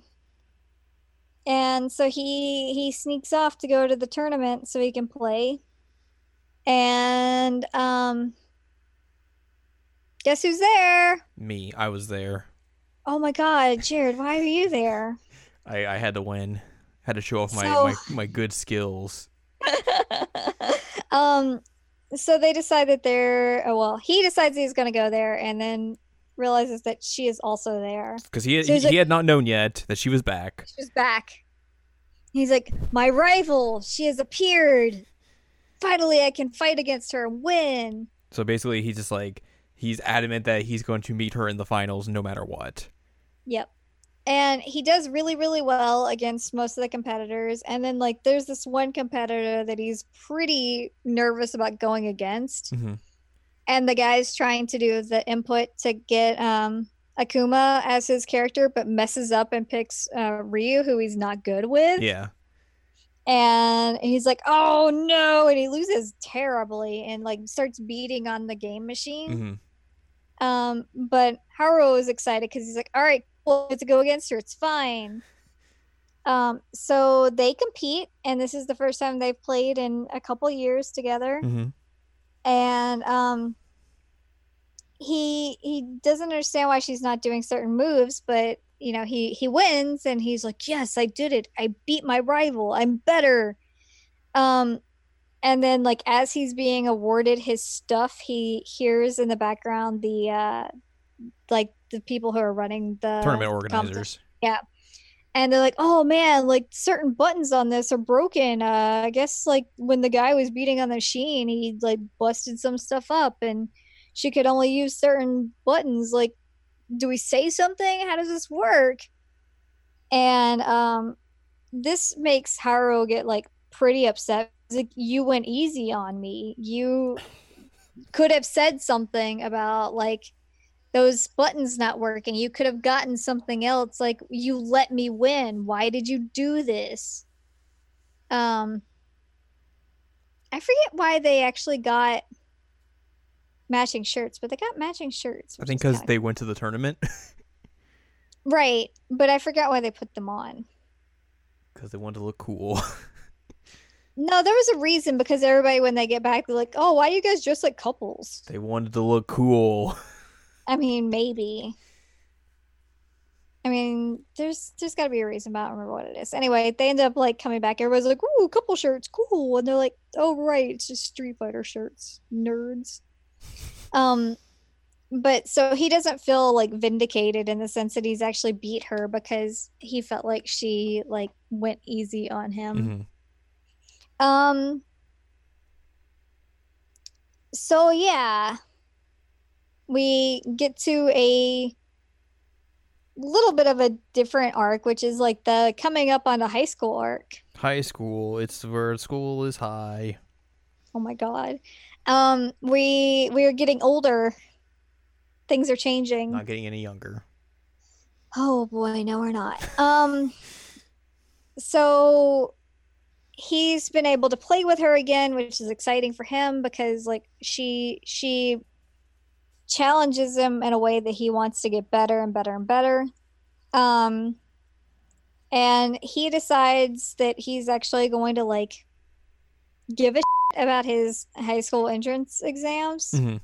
And so he he sneaks off to go to the tournament so he can play. And um guess who's there? Me, I was there. Oh my god, Jared, why are you there? I, I had to win. Had to show off my, So- my, my good skills. um so they decide that they're oh well he decides he's going to go there and then realizes that she is also there Because he, So he, like- he had not known yet that she was back. she's back he's like my rival she has appeared finally i can fight against her and win So basically, he's just like, he's adamant that he's going to meet her in the finals no matter what. yep and he does really really well against most of the competitors and then like there's this one competitor that he's pretty nervous about going against hmm and the guy's trying to do the input to get um Akuma as his character, but messes up and picks uh, Ryu, who he's not good with. Yeah. And he's like, "Oh no!" And he loses terribly, and like starts beating on the game machine. hmm Um, but Haruo is excited because he's like, "All right, to go against her. It's fine." Um, so they compete, and this is the first time they've played in a couple years together hmm and um he he doesn't understand why she's not doing certain moves but you know he he wins and he's like yes i did it i beat my rival i'm better um and then like as he's being awarded his stuff he hears in the background the uh like the people who are running the Tournament competition Yeah. and they're like, "Oh man, like certain buttons on this are broken. Uh, I guess like when the guy was beating on the machine, he like busted some stuff up, and she could only use certain buttons. Like, do we say something? How does this work?" And um, this makes Haru get like pretty upset. Like, "You went easy on me. You could have said something about like." Those buttons not working. You could have gotten something else. Like you let me win. Why did you do this? Um I forget why they actually got matching shirts, but they got matching shirts. I think because they went to the tournament. Right, but I forgot why they put them on. Because they wanted to look cool. No, there was a reason because everybody when they get back they're like, "Oh, why you guys dress like couples?" they wanted to look cool. I mean, maybe. I mean, there's there's got to be a reason, but I don't remember what it is. Anyway, they end up like coming back. Everybody's like, "Ooh, couple shirts, cool," and they're like, "Oh, right, it's just Street Fighter shirts, nerds." Um, but so he doesn't feel like vindicated in the sense that he's actually beat her because he felt like she like went easy on him. Mhm. Um. So yeah, we get to a little bit of a different arc, which is like the coming up on a high school arc. High school. It's where school is high. Oh my god. Um, we we are getting older. Things are changing. Not getting any younger. Oh boy, no, we're not. Um, so he's been able to play with her again, which is exciting for him because like she she challenges him in a way that he wants to get better and better and better. Um, and he decides that he's actually going to like give a shit about his high school entrance exams hmm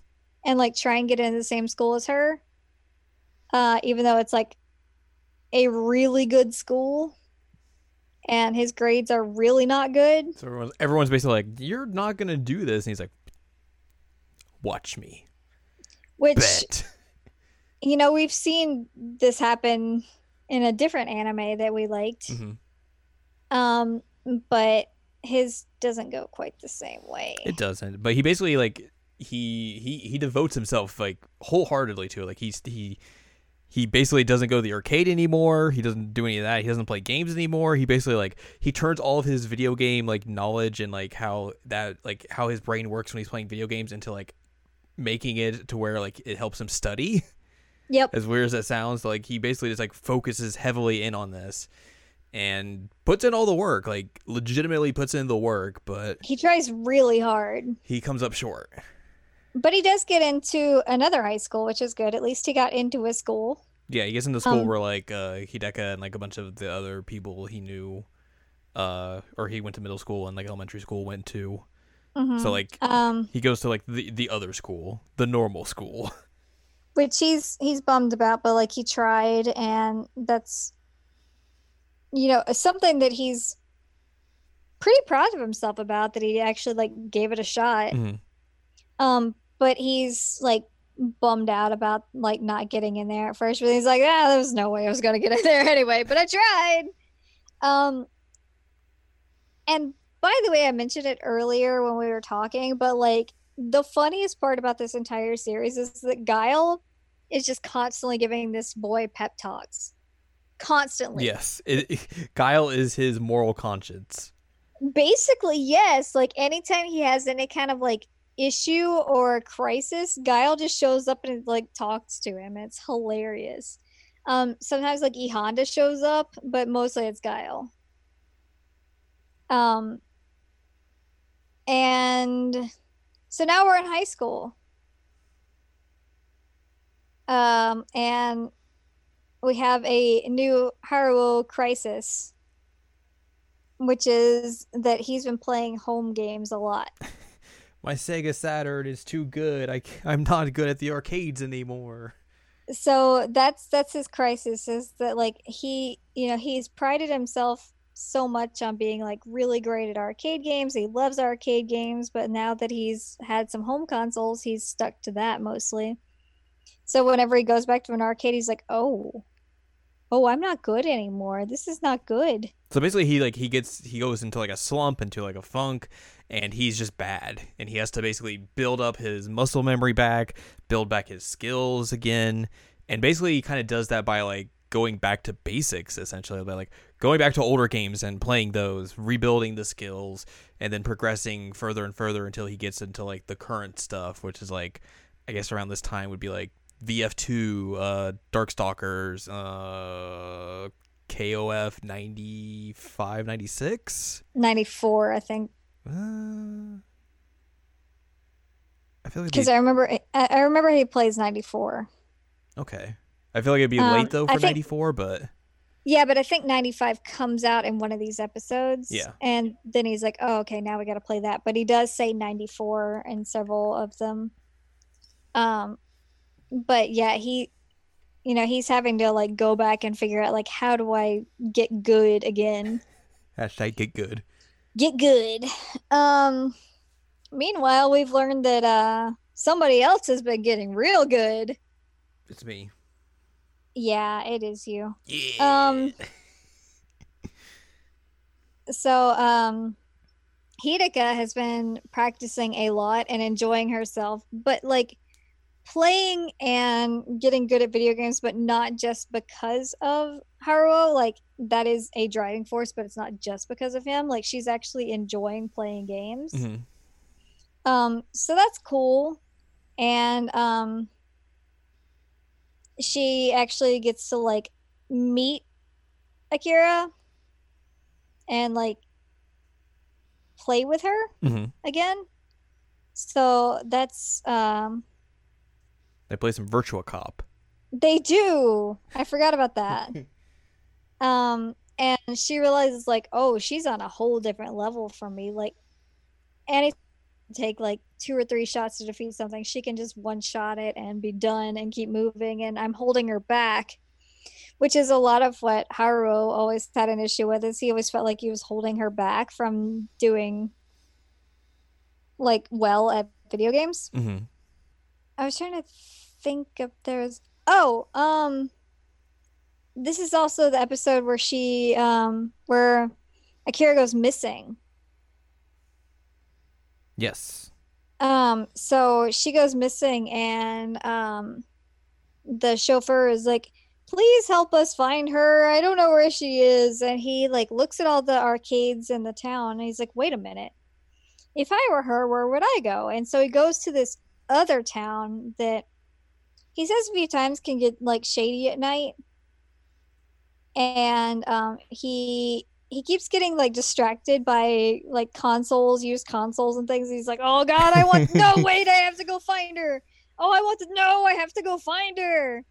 and like try and get into the same school as her. Uh, even though it's like a really good school and his grades are really not good. So everyone's, everyone's basically like, "You're not gonna do this," and he's like, "Watch me, Which, bet." you know, we've seen this happen in a different anime that we liked. hmm Um, but his doesn't go quite the same way. It doesn't, but he basically like he he he devotes himself like wholeheartedly to it. Like he's he he basically doesn't go to the arcade anymore. He doesn't do any of that. He doesn't play games anymore. He basically like he turns all of his video game like knowledge and like how that like how his brain works when he's playing video games into like making it to where like it helps him study. Yep. As weird as that sounds, like he basically just like focuses heavily in on this and puts in all the work, like legitimately puts in the work, but He tries really hard. he comes up short. But he does get into another high school, which is good. At least he got into a school. Yeah, he gets into school Um, where like uh Hidaka and like a bunch of the other people he knew uh or he went to middle school and like elementary school went to. Mhm. So like um, he goes to like the the other school, the normal school. which he's he's bummed about, but like he tried, and that's you know something that he's pretty proud of himself about that he actually like gave it a shot. Mhm. Um, but he's like bummed out about like not getting in there at first. But he's like, ah, there was no way I was gonna get in there anyway. But I tried. Um, and by the way, I mentioned it earlier when we were talking, but like the funniest part about this entire series is that Guile is just constantly giving this boy pep talks, constantly. Yes. It, Guile is his moral conscience. Basically, yes. Like anytime he has any kind of like issue or crisis, Guile just shows up and like talks to him. It's hilarious. Um, sometimes like E Honda shows up, but mostly it's Guile. Um, and so now we're in high school. Um, and we have a new Haruo crisis which is that he's been playing home games a lot. My Sega Saturn is too good. I, I'm not good at the arcades anymore. So that's that's his crisis is that like he, you know, he's prided himself so much on being like really great at arcade games. He loves arcade games, but now that he's had some home consoles, he's stuck to that mostly. So whenever he goes back to an arcade, he's like, "Oh. Oh, I'm not good anymore. This is not good." So basically he like he gets he goes into like a slump into like a funk and he's just bad and he has to basically build up his muscle memory back, build back his skills again and basically he kind of does that by like going back to basics essentially by like going back to older games and playing those, rebuilding the skills and then progressing further and further until he gets into like the current stuff which is like I guess around this time would be like VF2, uh Darkstalkers, uh KOF 95, 96? 94, I think. Uh, I feel like Because be, I remember, I I remember he plays 94. okay. I feel like it'd be Um, late though for think- 94, but Yeah, but I think 95 comes out in one of these episodes. Yeah. And then he's like, oh, okay, now we got to play that. But he does say 94 in several of them. Um, but yeah, he, you know, he's having to like go back and figure out like, how do I get good again? hashtag get good. Get good. Um, meanwhile, we've learned that uh somebody else has been getting real good. It's me. Yeah, it is you. Yeah. Um, so um Hidaka has been practicing a lot and enjoying herself, but like playing and getting good at video games, but not just because of Haruo. Like that is a driving force, but it's not just because of him. Like she's actually enjoying playing games. Mhm. Um, so that's cool. And um she actually gets to like meet Akira and like play with her Mhm. again. So that's um They play some Virtua Cop. they do. I forgot about that. um and she realizes like, oh, she's on a whole different level from me. Like any take like two or three shots to defeat something, she can just one shot it and be done and keep moving and I'm holding her back. Which is a lot of what Haruo always had an issue with is he always felt like he was holding her back from doing like well at video games. hmm I was trying to think if there's oh, um this is also the episode where she um where Akira goes missing. Yes. Um so she goes missing and um the chauffeur is like please help us find her. I don't know where she is. And he like looks at all the arcades in the town and he's like, wait a minute. If I were her, where would I go? And so he goes to this other town that he says a few times can get like shady at night. And um he he keeps getting like distracted by like consoles, used consoles and things. He's like, "Oh God, I want no wait, I have to go find her. Oh, I want to no, I have to go find her."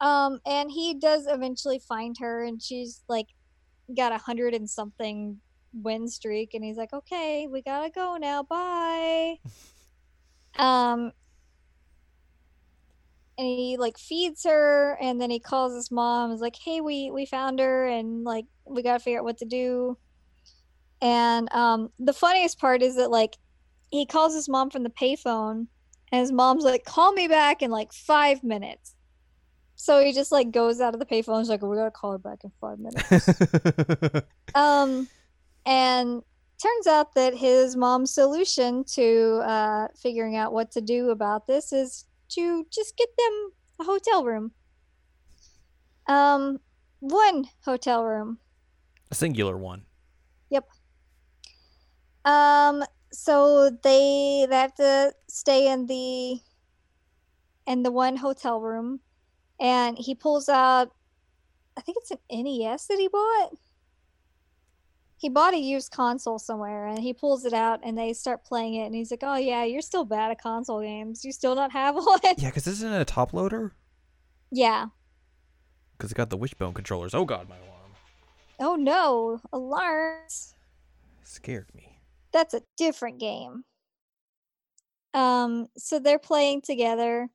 Um, and he does eventually find her, and she's like got a hundred and something win streak, and he's like, "Okay, we gotta go now. Bye." um, and he like feeds her and then he calls his mom is like hey we we found her and like we gotta figure out what to do. And um the funniest part is that like he calls his mom from the payphone and his mom's like call me back in like five minutes. So he just like goes out of the payphone he's like we gotta call her back in five minutes. Um and turns out that his mom's solution to uh figuring out what to do about this is to just get them a hotel room. Um, one hotel room. A singular one. Yep. Um, so they they have to stay in the in the one hotel room, and he pulls out, I think it's an NES that he bought he bought a used console somewhere and he pulls it out and they start playing it and he's like, "Oh yeah, you're still bad at console games. You still not have one." Yeah, because isn't it a top loader? Yeah. Because it got the wishbone controllers. Oh god, my alarm. Oh no, alarms. Scared me. That's a different game. Um, so they're playing together,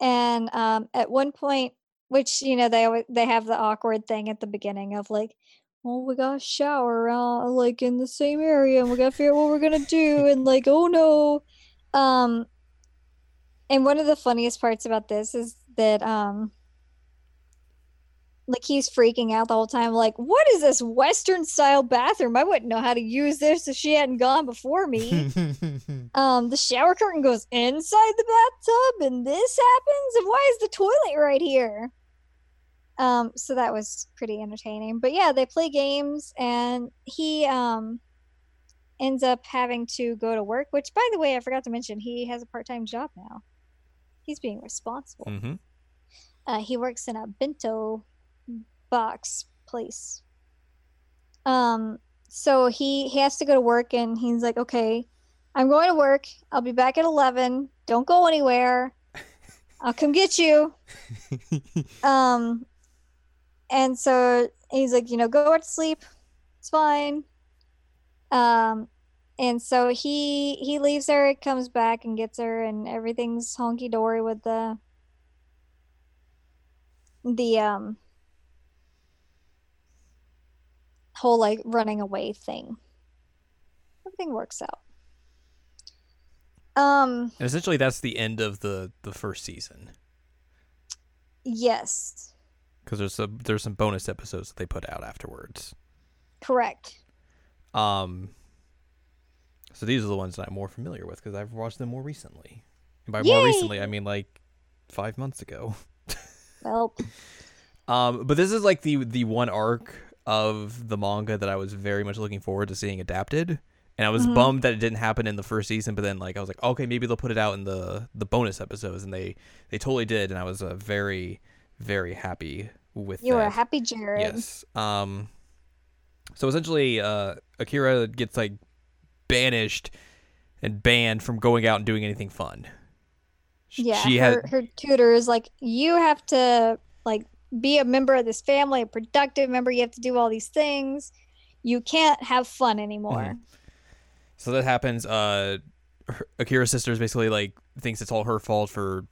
and um, at one point, which you know they always they have the awkward thing at the beginning of like, well, we got a shower uh, like in the same area and we gotta figure out what we're gonna do and like, oh no. Um and one of the funniest parts about this is that um like he's freaking out the whole time, like, what is this Western style bathroom? I wouldn't know how to use this if she hadn't gone before me. um, the shower curtain goes inside the bathtub and this happens, and why is the toilet right here? Um, so that was pretty entertaining. But yeah, they play games and he um ends up having to go to work, which by the way, I forgot to mention, he has a part-time job now. He's being responsible. mm-hmm. Uh, he works in a bento box place. Um, so he he has to go to work, and he's like, "Okay, I'm going to work. I'll be back at eleven. Don't go anywhere. I'll come get you." um, and so he's like, you know, go to sleep. It's fine. Um, and so he he leaves her, comes back and gets her, and everything's honky dory with the the um whole like running away thing. Everything works out. Um and essentially that's the end of the the first season. Yes. Because there's some there's some bonus episodes that they put out afterwards. Correct. Um. So these are the ones that I'm more familiar with because I've watched them more recently. And by Yay! more recently, I mean like five months ago. Well, Um, but this is like the the one arc of the manga that I was very much looking forward to seeing adapted. And I was Mhm. bummed that it didn't happen in the first season, but then like I was like, okay, maybe they'll put it out in the the bonus episodes, and they they totally did, and I was uh, very very happy with you that. were a happy Jared. Yes. Um. So essentially, uh, Akira gets like banished and banned from going out and doing anything fun. Yeah, She her, had her tutor is like, you have to like be a member of this family, a productive member. You have to do all these things. You can't have fun anymore. Mhm. So that happens. Uh, Akira's sister is basically like thinks it's all her fault for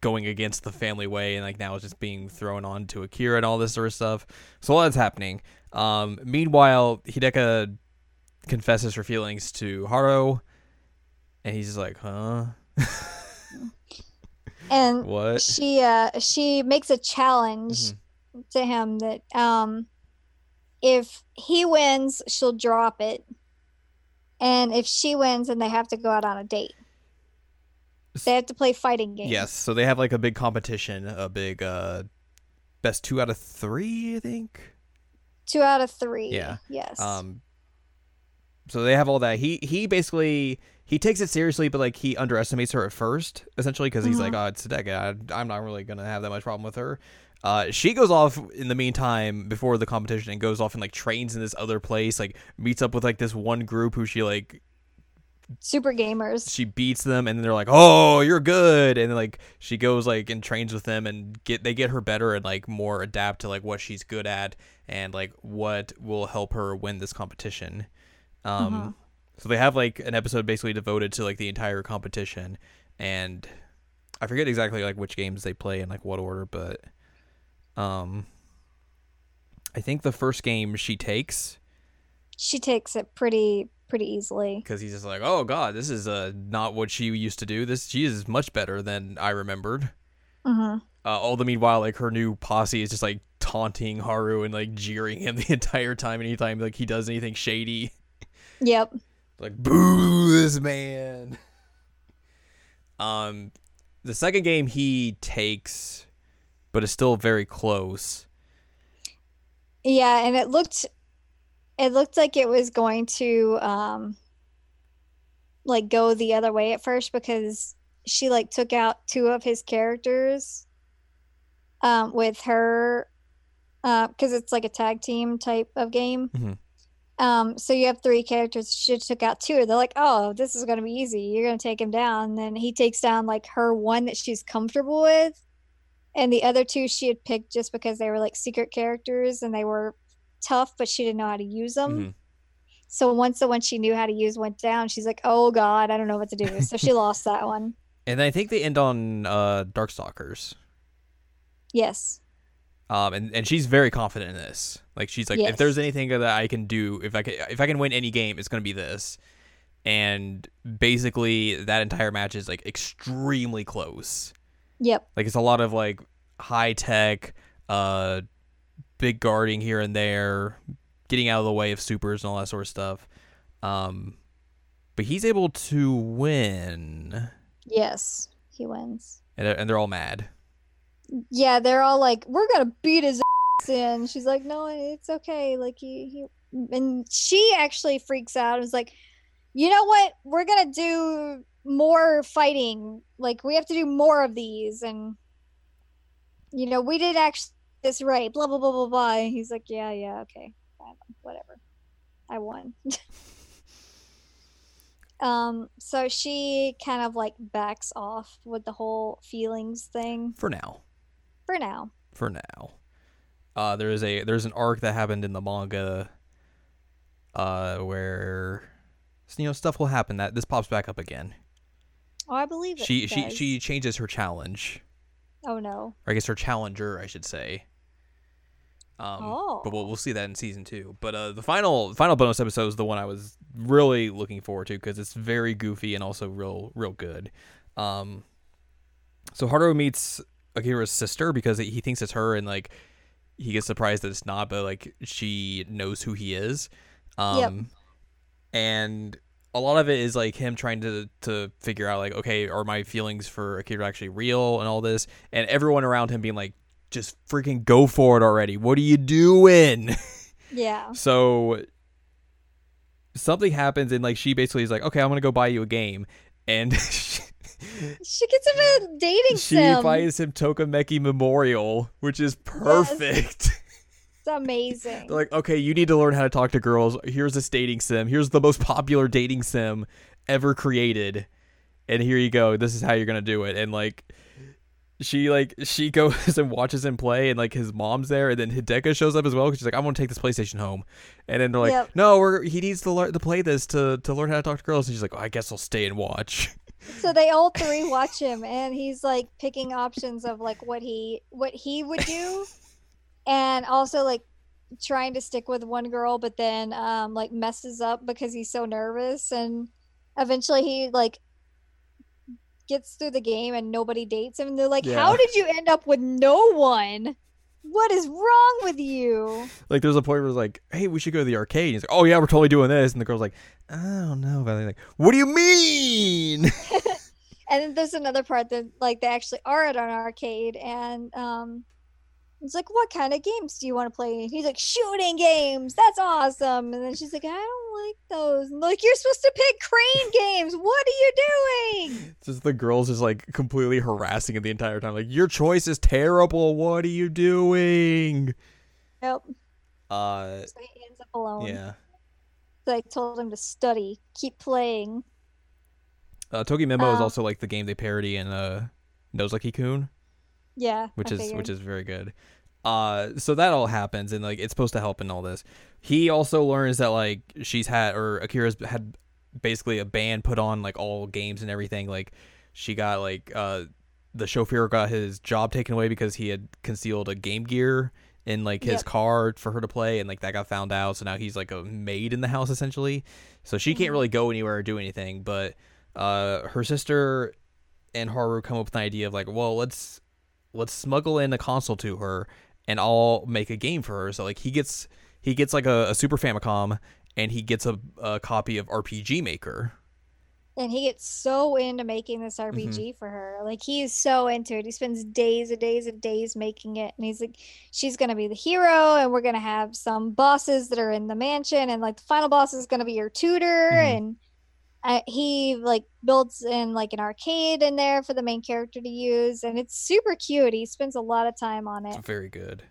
going against the family way, and like now it's just being thrown on to Akira and all this sort of stuff. So all that's happening. Um, meanwhile, Hidaka confesses her feelings to Haro, and he's just like, "Huh, And what?" she uh she makes a challenge Mhm. to him that um if he wins, she'll drop it. And if she wins, then they have to go out on a date. They have to play fighting games. Yes, so they have like a big competition, a big uh best two out of three, I think. Two out of three. Yeah. Yes. Um, so they have all that. He he basically he takes it seriously, but like he underestimates her at first, essentially, because he's Mhm. like, "Oh, it's Sadeka. I'm not really gonna have that much problem with her." Uh, she goes off in the meantime before the competition and goes off and like trains in this other place, like meets up with like this one group who she like Super gamers. she beats them and then they're like, "Oh, you're good." And like she goes like and trains with them and get they get her better and like more adapt to like what she's good at and like what will help her win this competition. Um Mhm. so they have like an episode basically devoted to like the entire competition and I forget exactly like which games they play in like what order, but um I think the first game she takes She takes it pretty pretty easily. because he's just like, "Oh God, this is uh not what she used to do. This she is much better than I remembered." hmm Uh, all the meanwhile, like her new posse is just like taunting Haru and like jeering him the entire time. Anytime like he does anything shady, Yep. like boo this man. Um, the second game he takes, but is still very close. Yeah, and it looked it looked like it was going to um like go the other way at first because she like took out two of his characters um with her uh because it's like a tag team type of game. Mhm. Um so you have three characters. She took out two. They're like, "Oh, this is going to be easy. You're going to take him down." And then he takes down like her one that she's comfortable with. And the other two she had picked just because they were like secret characters and they were tough, but she didn't know how to use them. Mhm. So once the one she knew how to use went down, she's like, "Oh God, I don't know what to do." So she lost that one. And I think they end on uh, Darkstalkers. Yes. Um, and, and she's very confident in this. Like she's like, if there's anything that I can do, if I can, if I can win any game, it's gonna be this. And basically, that entire match is like extremely close. Yep. Like it's a lot of like high tech, uh, big guarding here and there, getting out of the way of supers and all that sort of stuff. Um, but he's able to win, Yes. He wins. and they're, and they're all mad. Yeah, they're all like, "We're gonna beat his ass in." She's like, "No, it's okay." Like he, he, and she actually freaks out. and is like, "You know what? We're gonna do more fighting. Like we have to do more of these." And you know, we did actually this right. Blah blah blah blah blah. And he's like, "Yeah, yeah, okay, whatever. I won." um. So she kind of like backs off with the whole feelings thing For now. for now. for now. Uh, there is a there's an arc that happened in the manga, uh, where you know stuff will happen that this pops back up again. Oh, I believe it. She she she changes her challenge, Oh no. or I guess her challenger, I should say. Um, Oh. but we'll we'll see that in season two. But uh, the final final bonus episode is the one I was really looking forward to because it's very goofy and also real real good. Um, so Haru meets Akira's sister because he thinks it's her, and like he gets surprised that it's not, but like she knows who he is. Um, Yep. and a lot of it is like him trying to to figure out like, okay, are my feelings for Akira actually real and all this, and everyone around him being like, just freaking go for it already. What are you doing? Yeah. so something happens and like she basically is like, okay, I'm gonna go buy you a game, and she, She gets him a dating she sim. buys him Tokimeki Memorial, which is perfect. It's amazing. They're like, okay, you need to learn how to talk to girls. Here's this dating sim. Here's the most popular dating sim ever created. And here you go. This is how you're gonna do it. And like she like she goes and watches him play and like his mom's there and then Hidaka shows up as well because she's like, I want to take this PlayStation home. And then they're like, Yep. No, we're he needs to learn to play this to to learn how to talk to girls. And she's like, oh, I guess I'll stay and watch. so they all three watch him and he's like picking options of like what he what he would do and also like trying to stick with one girl but then um like messes up because he's so nervous and eventually he like gets through the game and nobody dates him and they're like how did you end up with no one what is wrong with you like there's a point where it's like, Hey, we should go to the arcade. And he's like, Oh yeah, we're totally doing this. And the girl's like, I don't know it. Like, what do you mean? and then there's another part that like they actually are at an arcade and um It's like, what kind of games do you want to play? And he's like, shooting games. That's awesome. And then she's like, I don't like those. And like, you're supposed to pick crane games. What are you doing? Just the girls just like completely harassing it the entire time. Like, your choice is terrible. What are you doing? Yep. Uh, So he ends up alone. yeah. So I told him to study, keep playing. Uh, Toki Memo is Um, also like the game they parody in uh, Nozaki Kun. Yeah. which I is figured. which is very good. Uh, so that all happens, and like it's supposed to help in all this. He also learns that like she's had or Akira's had basically a ban put on like all games and everything. Like she got like uh the chauffeur got his job taken away because he had concealed a Game Gear in like his Yep. car for her to play, and like that got found out. So now he's like a maid in the house essentially. So she can't Mhm. really go anywhere or do anything. But uh, her sister and Haru come up with an idea of like, well, let's let's smuggle in a console to her and I'll make a game for her. So like he gets he gets like a, a Super Famicom and he gets a, a copy of RPG Maker. And he gets so into making this Mm-hmm. RPG for her. Like he is so into it. He spends days and days and days making it. And he's like, she's gonna be the hero, and we're gonna have some bosses that are in the mansion, and like the final boss is gonna be your tutor. Mhm. And uh, he like builds in like an arcade in there for the main character to use, and it's super cute. He spends a lot of time on it very good.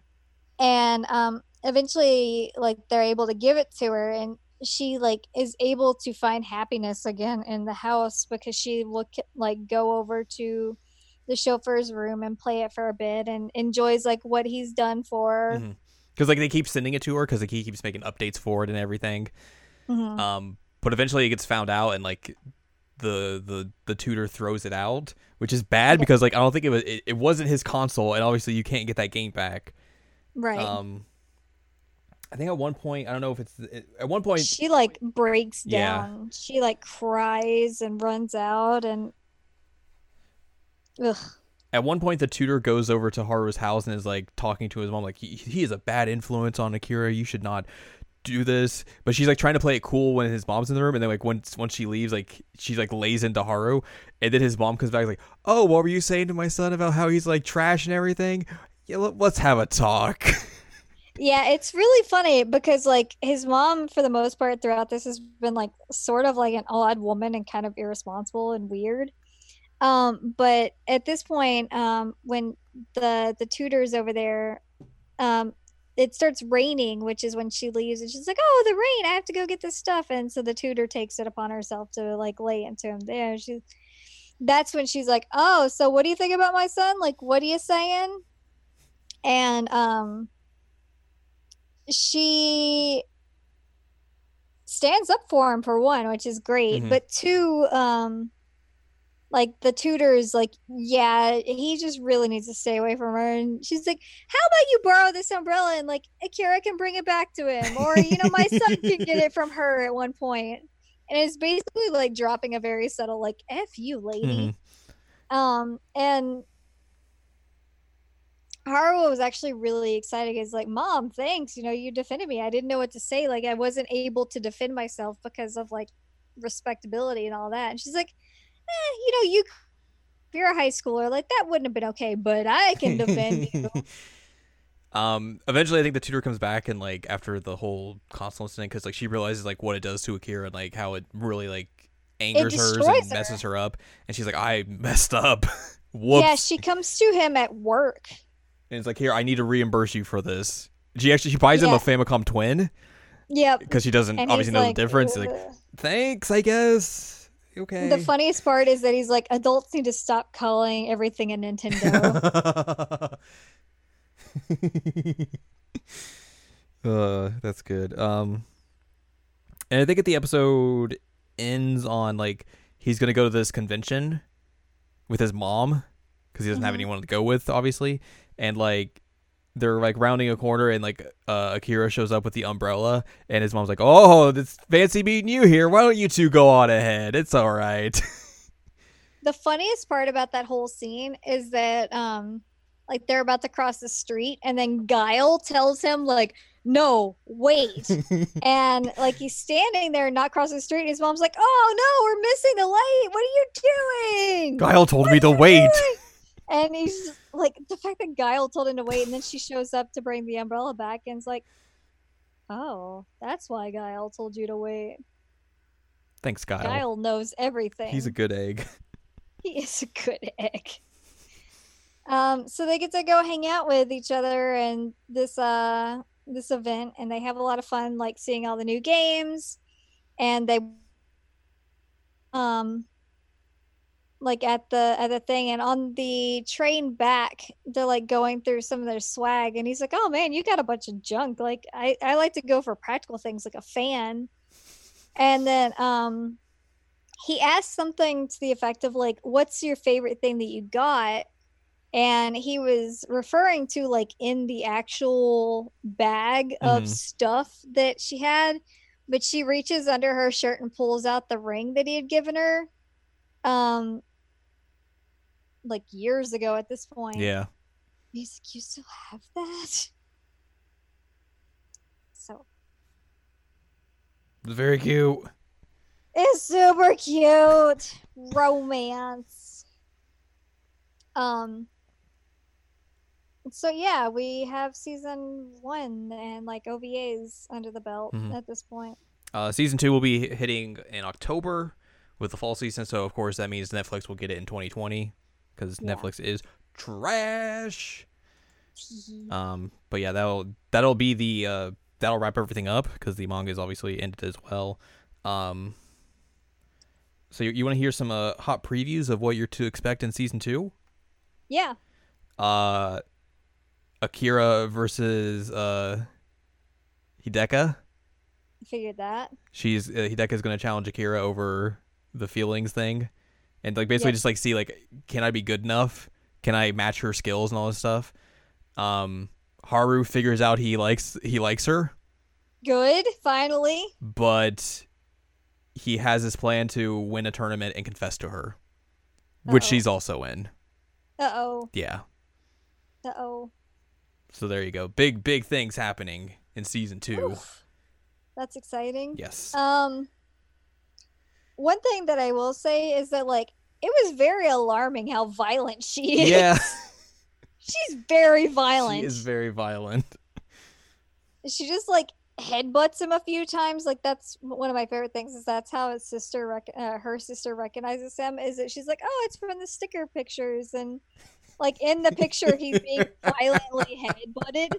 and um eventually like they're able to give it to her and she like is able to find happiness again in the house because she look like go over to the chauffeur's room and play it for a bit and enjoys like what he's done for. Because like they keep sending it to her because like he keeps making updates for it and everything. Mhm. Um, but eventually it gets found out and like the the the tutor throws it out, which is bad because like I don't think it was it, it wasn't his console and obviously you can't get that game back. right Um, I think at one point I don't know if it's it, at one point she like breaks Yeah. down she like cries and runs out and ugh at one point the tutor goes over to Haru's house and is like talking to his mom like he, he is a bad influence on Akira you should not do this but she's like trying to play it cool when his mom's in the room and then like once once she leaves like she's like lays into Haru and then his mom comes back like oh what were you saying to my son about how he's like trash and everything yeah let, let's have a talk Yeah, it's really funny because like his mom for the most part throughout this has been like sort of like an odd woman and kind of irresponsible and weird. Um but at this point um when the the tutor's over there um it starts raining, which is when she leaves and she's like, "Oh, the rain. I have to go get this stuff." And so the tutor takes it upon herself to like lay into him there. She that's when she's like, "Oh, so what do you think about my son? Like what are you saying?" And um she stands up for him for one, which is great. Mhm. But two, um, like the tutor's like, yeah, he just really needs to stay away from her. And she's like, how about you borrow this umbrella and like Akira can bring it back to him, or you know, my son can get it from her at one point. And it's basically like dropping a very subtle like "f you, lady." Mhm. Um, and Haruo was actually really excited. He's like, "Mom, thanks. You know, you defended me. I didn't know what to say. Like, I wasn't able to defend myself because of like respectability and all that." And she's like, eh, "You know, you if you're a high schooler. Like, that wouldn't have been okay, but I can defend you." um eventually i think the tutor comes back and like after the whole console incident because like she realizes like what it does to akira and like how it really like angers her and destroys her. messes her up and she's like i messed up whoops Yeah, she comes to him at work. and it's like here i need to reimburse you for this she actually she buys him a famicom twin Yep. because she doesn't And obviously know like, the difference like thanks i guess okay The funniest part is that he's like, adults need to stop calling everything a Nintendo. uh, that's good. Um, and I think at the episode ends on like he's gonna go to this convention with his mom because he doesn't have Mhm. anyone to go with, obviously, and like they're like rounding a corner and like uh, Akira shows up with the umbrella and his mom's like, "Oh, it's fancy meeting you here. Why don't you two go on ahead? It's all right." the funniest part about that whole scene is that um like they're about to cross the street and then Guile tells him like no wait and like he's standing there not crossing the street and his mom's like oh no we're missing the light what are you doing Guile told What me to wait. doing?" and he's like the fact that Guile told him to wait, and then she shows up to bring the umbrella back, and it's like, oh, that's why Guile told you to wait. Thanks, Guile. Guile knows everything. He's a good egg. he is a good egg. Um, so they get to go hang out with each other and this uh this event, and they have a lot of fun, like seeing all the new games, and they um like at the at the thing and on the train back they're like going through some of their swag and he's like oh man you got a bunch of junk. Like i i like to go for practical things like a fan. And then um he asked something to the effect of like what's your favorite thing that you got? And he was referring to like in the actual bag of Mhm. stuff that she had but she reaches under her shirt and pulls out the ring that he had given her. Um like years ago at this point Yeah. he's like you still have that so It's very cute. It's super cute. Romance. Um so yeah, we have season one and like OVAs under the belt Mhm. at this point. Uh, season two will be hitting in October with the fall season, so of course that means Netflix will get it in 2020 because Yeah. Netflix is trash. Um, but yeah, that'll that'll be the uh, that'll wrap everything up because the manga is obviously ended as well. Um, so you, you want to hear some uh, hot previews of what you're to expect in season two? yeah. Uh, Akira versus uh, Hidaka. I figured that. she's uh, Hidaka's gonna challenge Akira over the feelings thing, and like basically Yep. just like see like can I be good enough? Can I match her skills and all this stuff? Um, Haru figures out he likes he likes her, Good, finally. but he has his plan to win a tournament and confess to her, which Uh-oh. she's also in. Uh oh. Yeah, Uh oh. so there you go. Big big things happening in season two. That's exciting. Yes. Um one thing that I will say is that like it was very alarming how violent she is. yeah, She's very violent. she is very violent. she just like headbutts him a few times like that's one of my favorite things is that's how his sister rec- uh, her sister recognizes him is that she's like oh it's from the sticker pictures and like in the picture he's being violently headbutted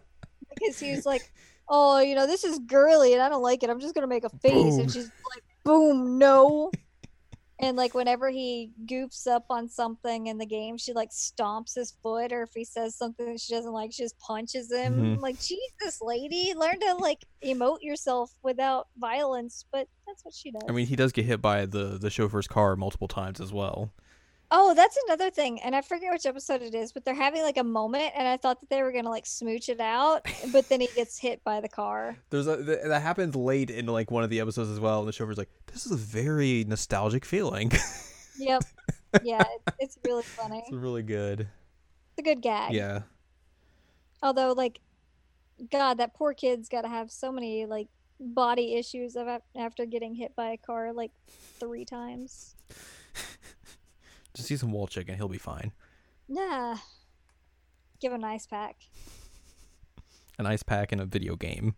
because he was like oh you know this is girly and i don't like it i'm just gonna make a face Boom. and she's like boom no and like whenever he goofs up on something in the game she like stomps his foot or if he says something that she doesn't like she just punches him Mhm. Like jesus lady learn to like emote yourself without violence but that's what she does I mean, he does get hit by the the chauffeur's car multiple times as well. Oh that's another thing and i forget which episode it is but they're having like a moment and i thought that they were gonna like smooch it out but then he gets hit by the car. There's a th- that happens late in like one of the episodes as well, and the chauffeur's like, "This is a very nostalgic feeling." yep. Yeah it, it's really funny. It's really good. it's a good gag. Yeah, although like god that poor kid's got to have so many like body issues of after getting hit by a car like three times just eat some wall chicken, he'll be fine. nah give him an ice pack An ice pack and a video game.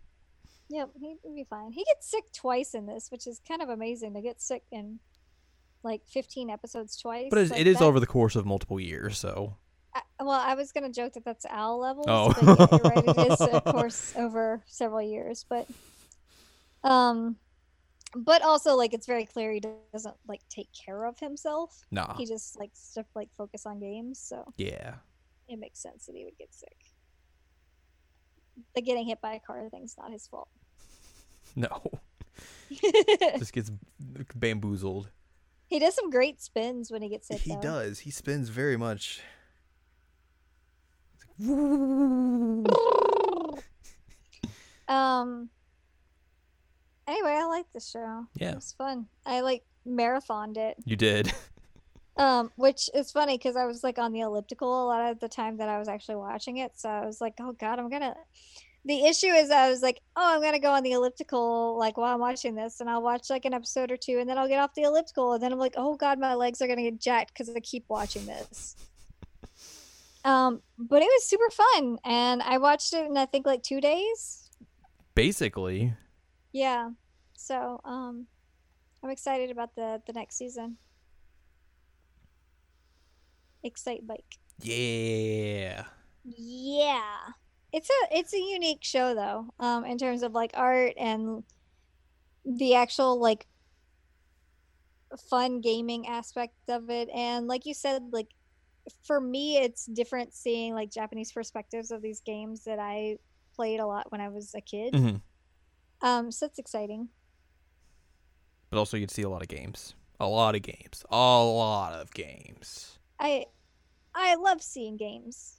yep he- he'll be fine he gets sick twice in this which is kind of amazing to get sick in like 15 episodes twice But like it is that- over the course of multiple years, so I, well i was gonna joke that that's owl levels Oh. but yeah, you're right it is of course over several years but um but also like it's very clear he doesn't like take care of himself nah. he just likes to like focus on games so Yeah. it makes sense that he would get sick the getting hit by a car thing's not his fault No. Just gets bamboozled. he does some great spins when he gets hit He though. does. He spins very much. um anyway i like the show Yeah. it was fun i like marathoned it You did. um which is funny because i was like on the elliptical a lot of the time that i was actually watching it so i was like oh god i'm gonna the issue is i was like oh i'm gonna go on the elliptical like while i'm watching this and i'll watch like an episode or two and then i'll get off the elliptical and then i'm like oh god my legs are gonna get jacked because i keep watching this Um, but it was super fun, and I watched it in I think like two days. Basically, Yeah. So um, I'm excited about the the next season. Excitebike. yeah. Yeah. It's a it's a unique show though, um, in terms of like art and the actual like fun gaming aspect of it. And like you said, like for me it's different seeing like Japanese perspectives of these games that I played a lot when I was a kid. Mm-hmm. Um, so it's exciting. But also, you'd see a lot of games. A lot of games. A lot of games. I I love seeing games.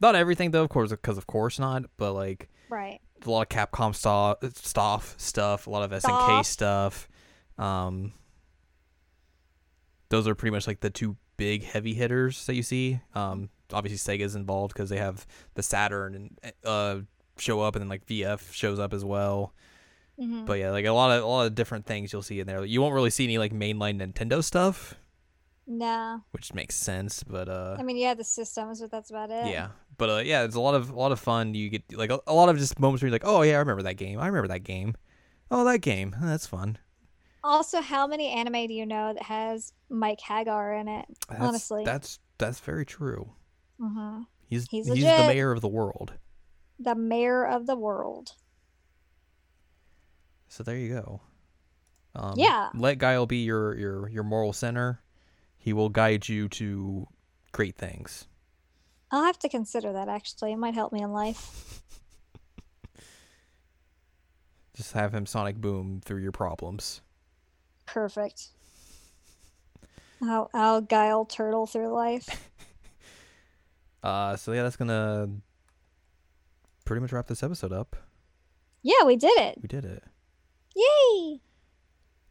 Not everything though, of course, because of course not. But like Right. a lot of Capcom stuff, stuff, stuff. A lot of SNK stuff. Um, those are pretty much like the two big heavy hitters that you see. Um, obviously Sega's involved because they have the Saturn and uh show up, and then like VF shows up as well. Mhm. But yeah, like a lot of a lot of different things you'll see in there. You won't really see any like mainline Nintendo stuff, Nah. which makes sense. But uh, I mean, yeah, the systems, but that's about it. yeah, but uh, yeah, it's a lot of a lot of fun. You get like a, a lot of just moments where you're like, oh yeah, I remember that game. I remember that game. Oh, that game. That's fun. Also, how many anime do you know that has Mike Haggar in it? That's, Honestly. that's that's very true. hmm He's He's he's, the mayor of the world. The mayor of the world. So there you go. Um, Yeah. Let Guile be your your your moral center. He will guide you to great things. I'll have to consider that actually. It might help me in life. Just have him sonic boom through your problems. Perfect. I'll, I'll guile turtle through life. Uh, so yeah, that's gonna pretty much wrap this episode up. Yeah, we did it. We did it. Yay!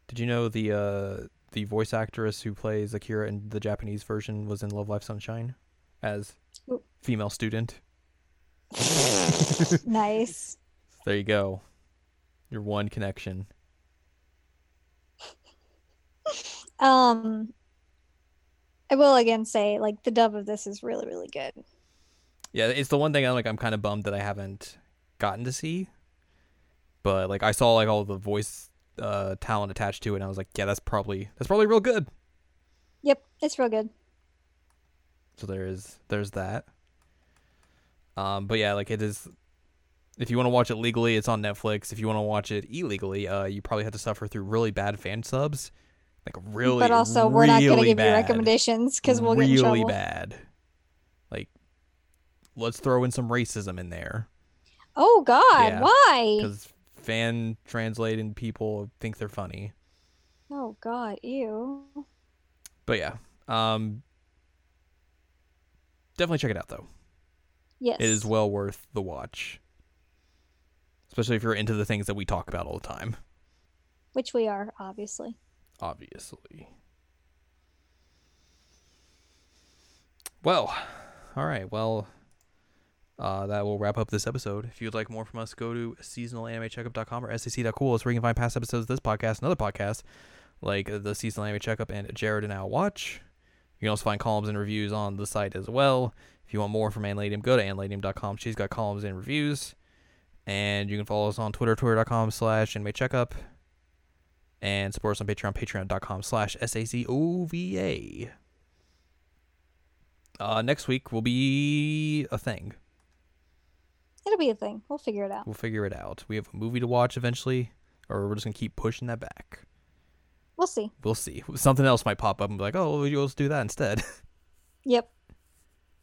Did you know the uh the voice actress who plays Akira in the Japanese version was in Love Live Sunshine as female student? nice. There you go. Your one connection. Um, I will again say, like, the dub of this is really, really good. Yeah, it's the one thing I'm like I'm kind of bummed that I haven't gotten to see. But like I saw like all the voice uh talent attached to it and I was like, yeah, that's probably that's probably real good. Yep, it's real good. So there is there's that. Um but yeah, like it is if you want to watch it legally, it's on Netflix. If you want to watch it illegally, uh you probably have to suffer through really bad fan subs. Like really but also, we're not going to really give you recommendations because we'll really get trouble. bad. Like let's throw in some racism in there. Oh God, Yeah. why? because fan translating people think they're funny. Oh God, ew. But yeah, um, definitely check it out though. Yes. It is well worth the watch, especially if you're into the things that we talk about all the time. Which we are, obviously. Obviously. Well, all right. Well, uh, that will wrap up this episode. If you'd like more from us, go to seasonalanimecheckup.com or sac.cool. It's where you can find past episodes of this podcast and other podcasts like the Seasonal Anime Checkup and Jared and Al Watch. You can also find columns and reviews on the site as well. If you want more from Anladium, go to anladium.com. She's got columns and reviews. And you can follow us on Twitter, twitter.com slash anime checkup. And support us on Patreon, patreon.com slash S-A-C-O-V-A. Uh, next week will be a thing. It'll be a thing. We'll figure it out. We'll figure it out. We have a movie to watch eventually, or we're just going to keep pushing that back. We'll see. We'll see. Something else might pop up and be like, oh, let's do that instead. Yep.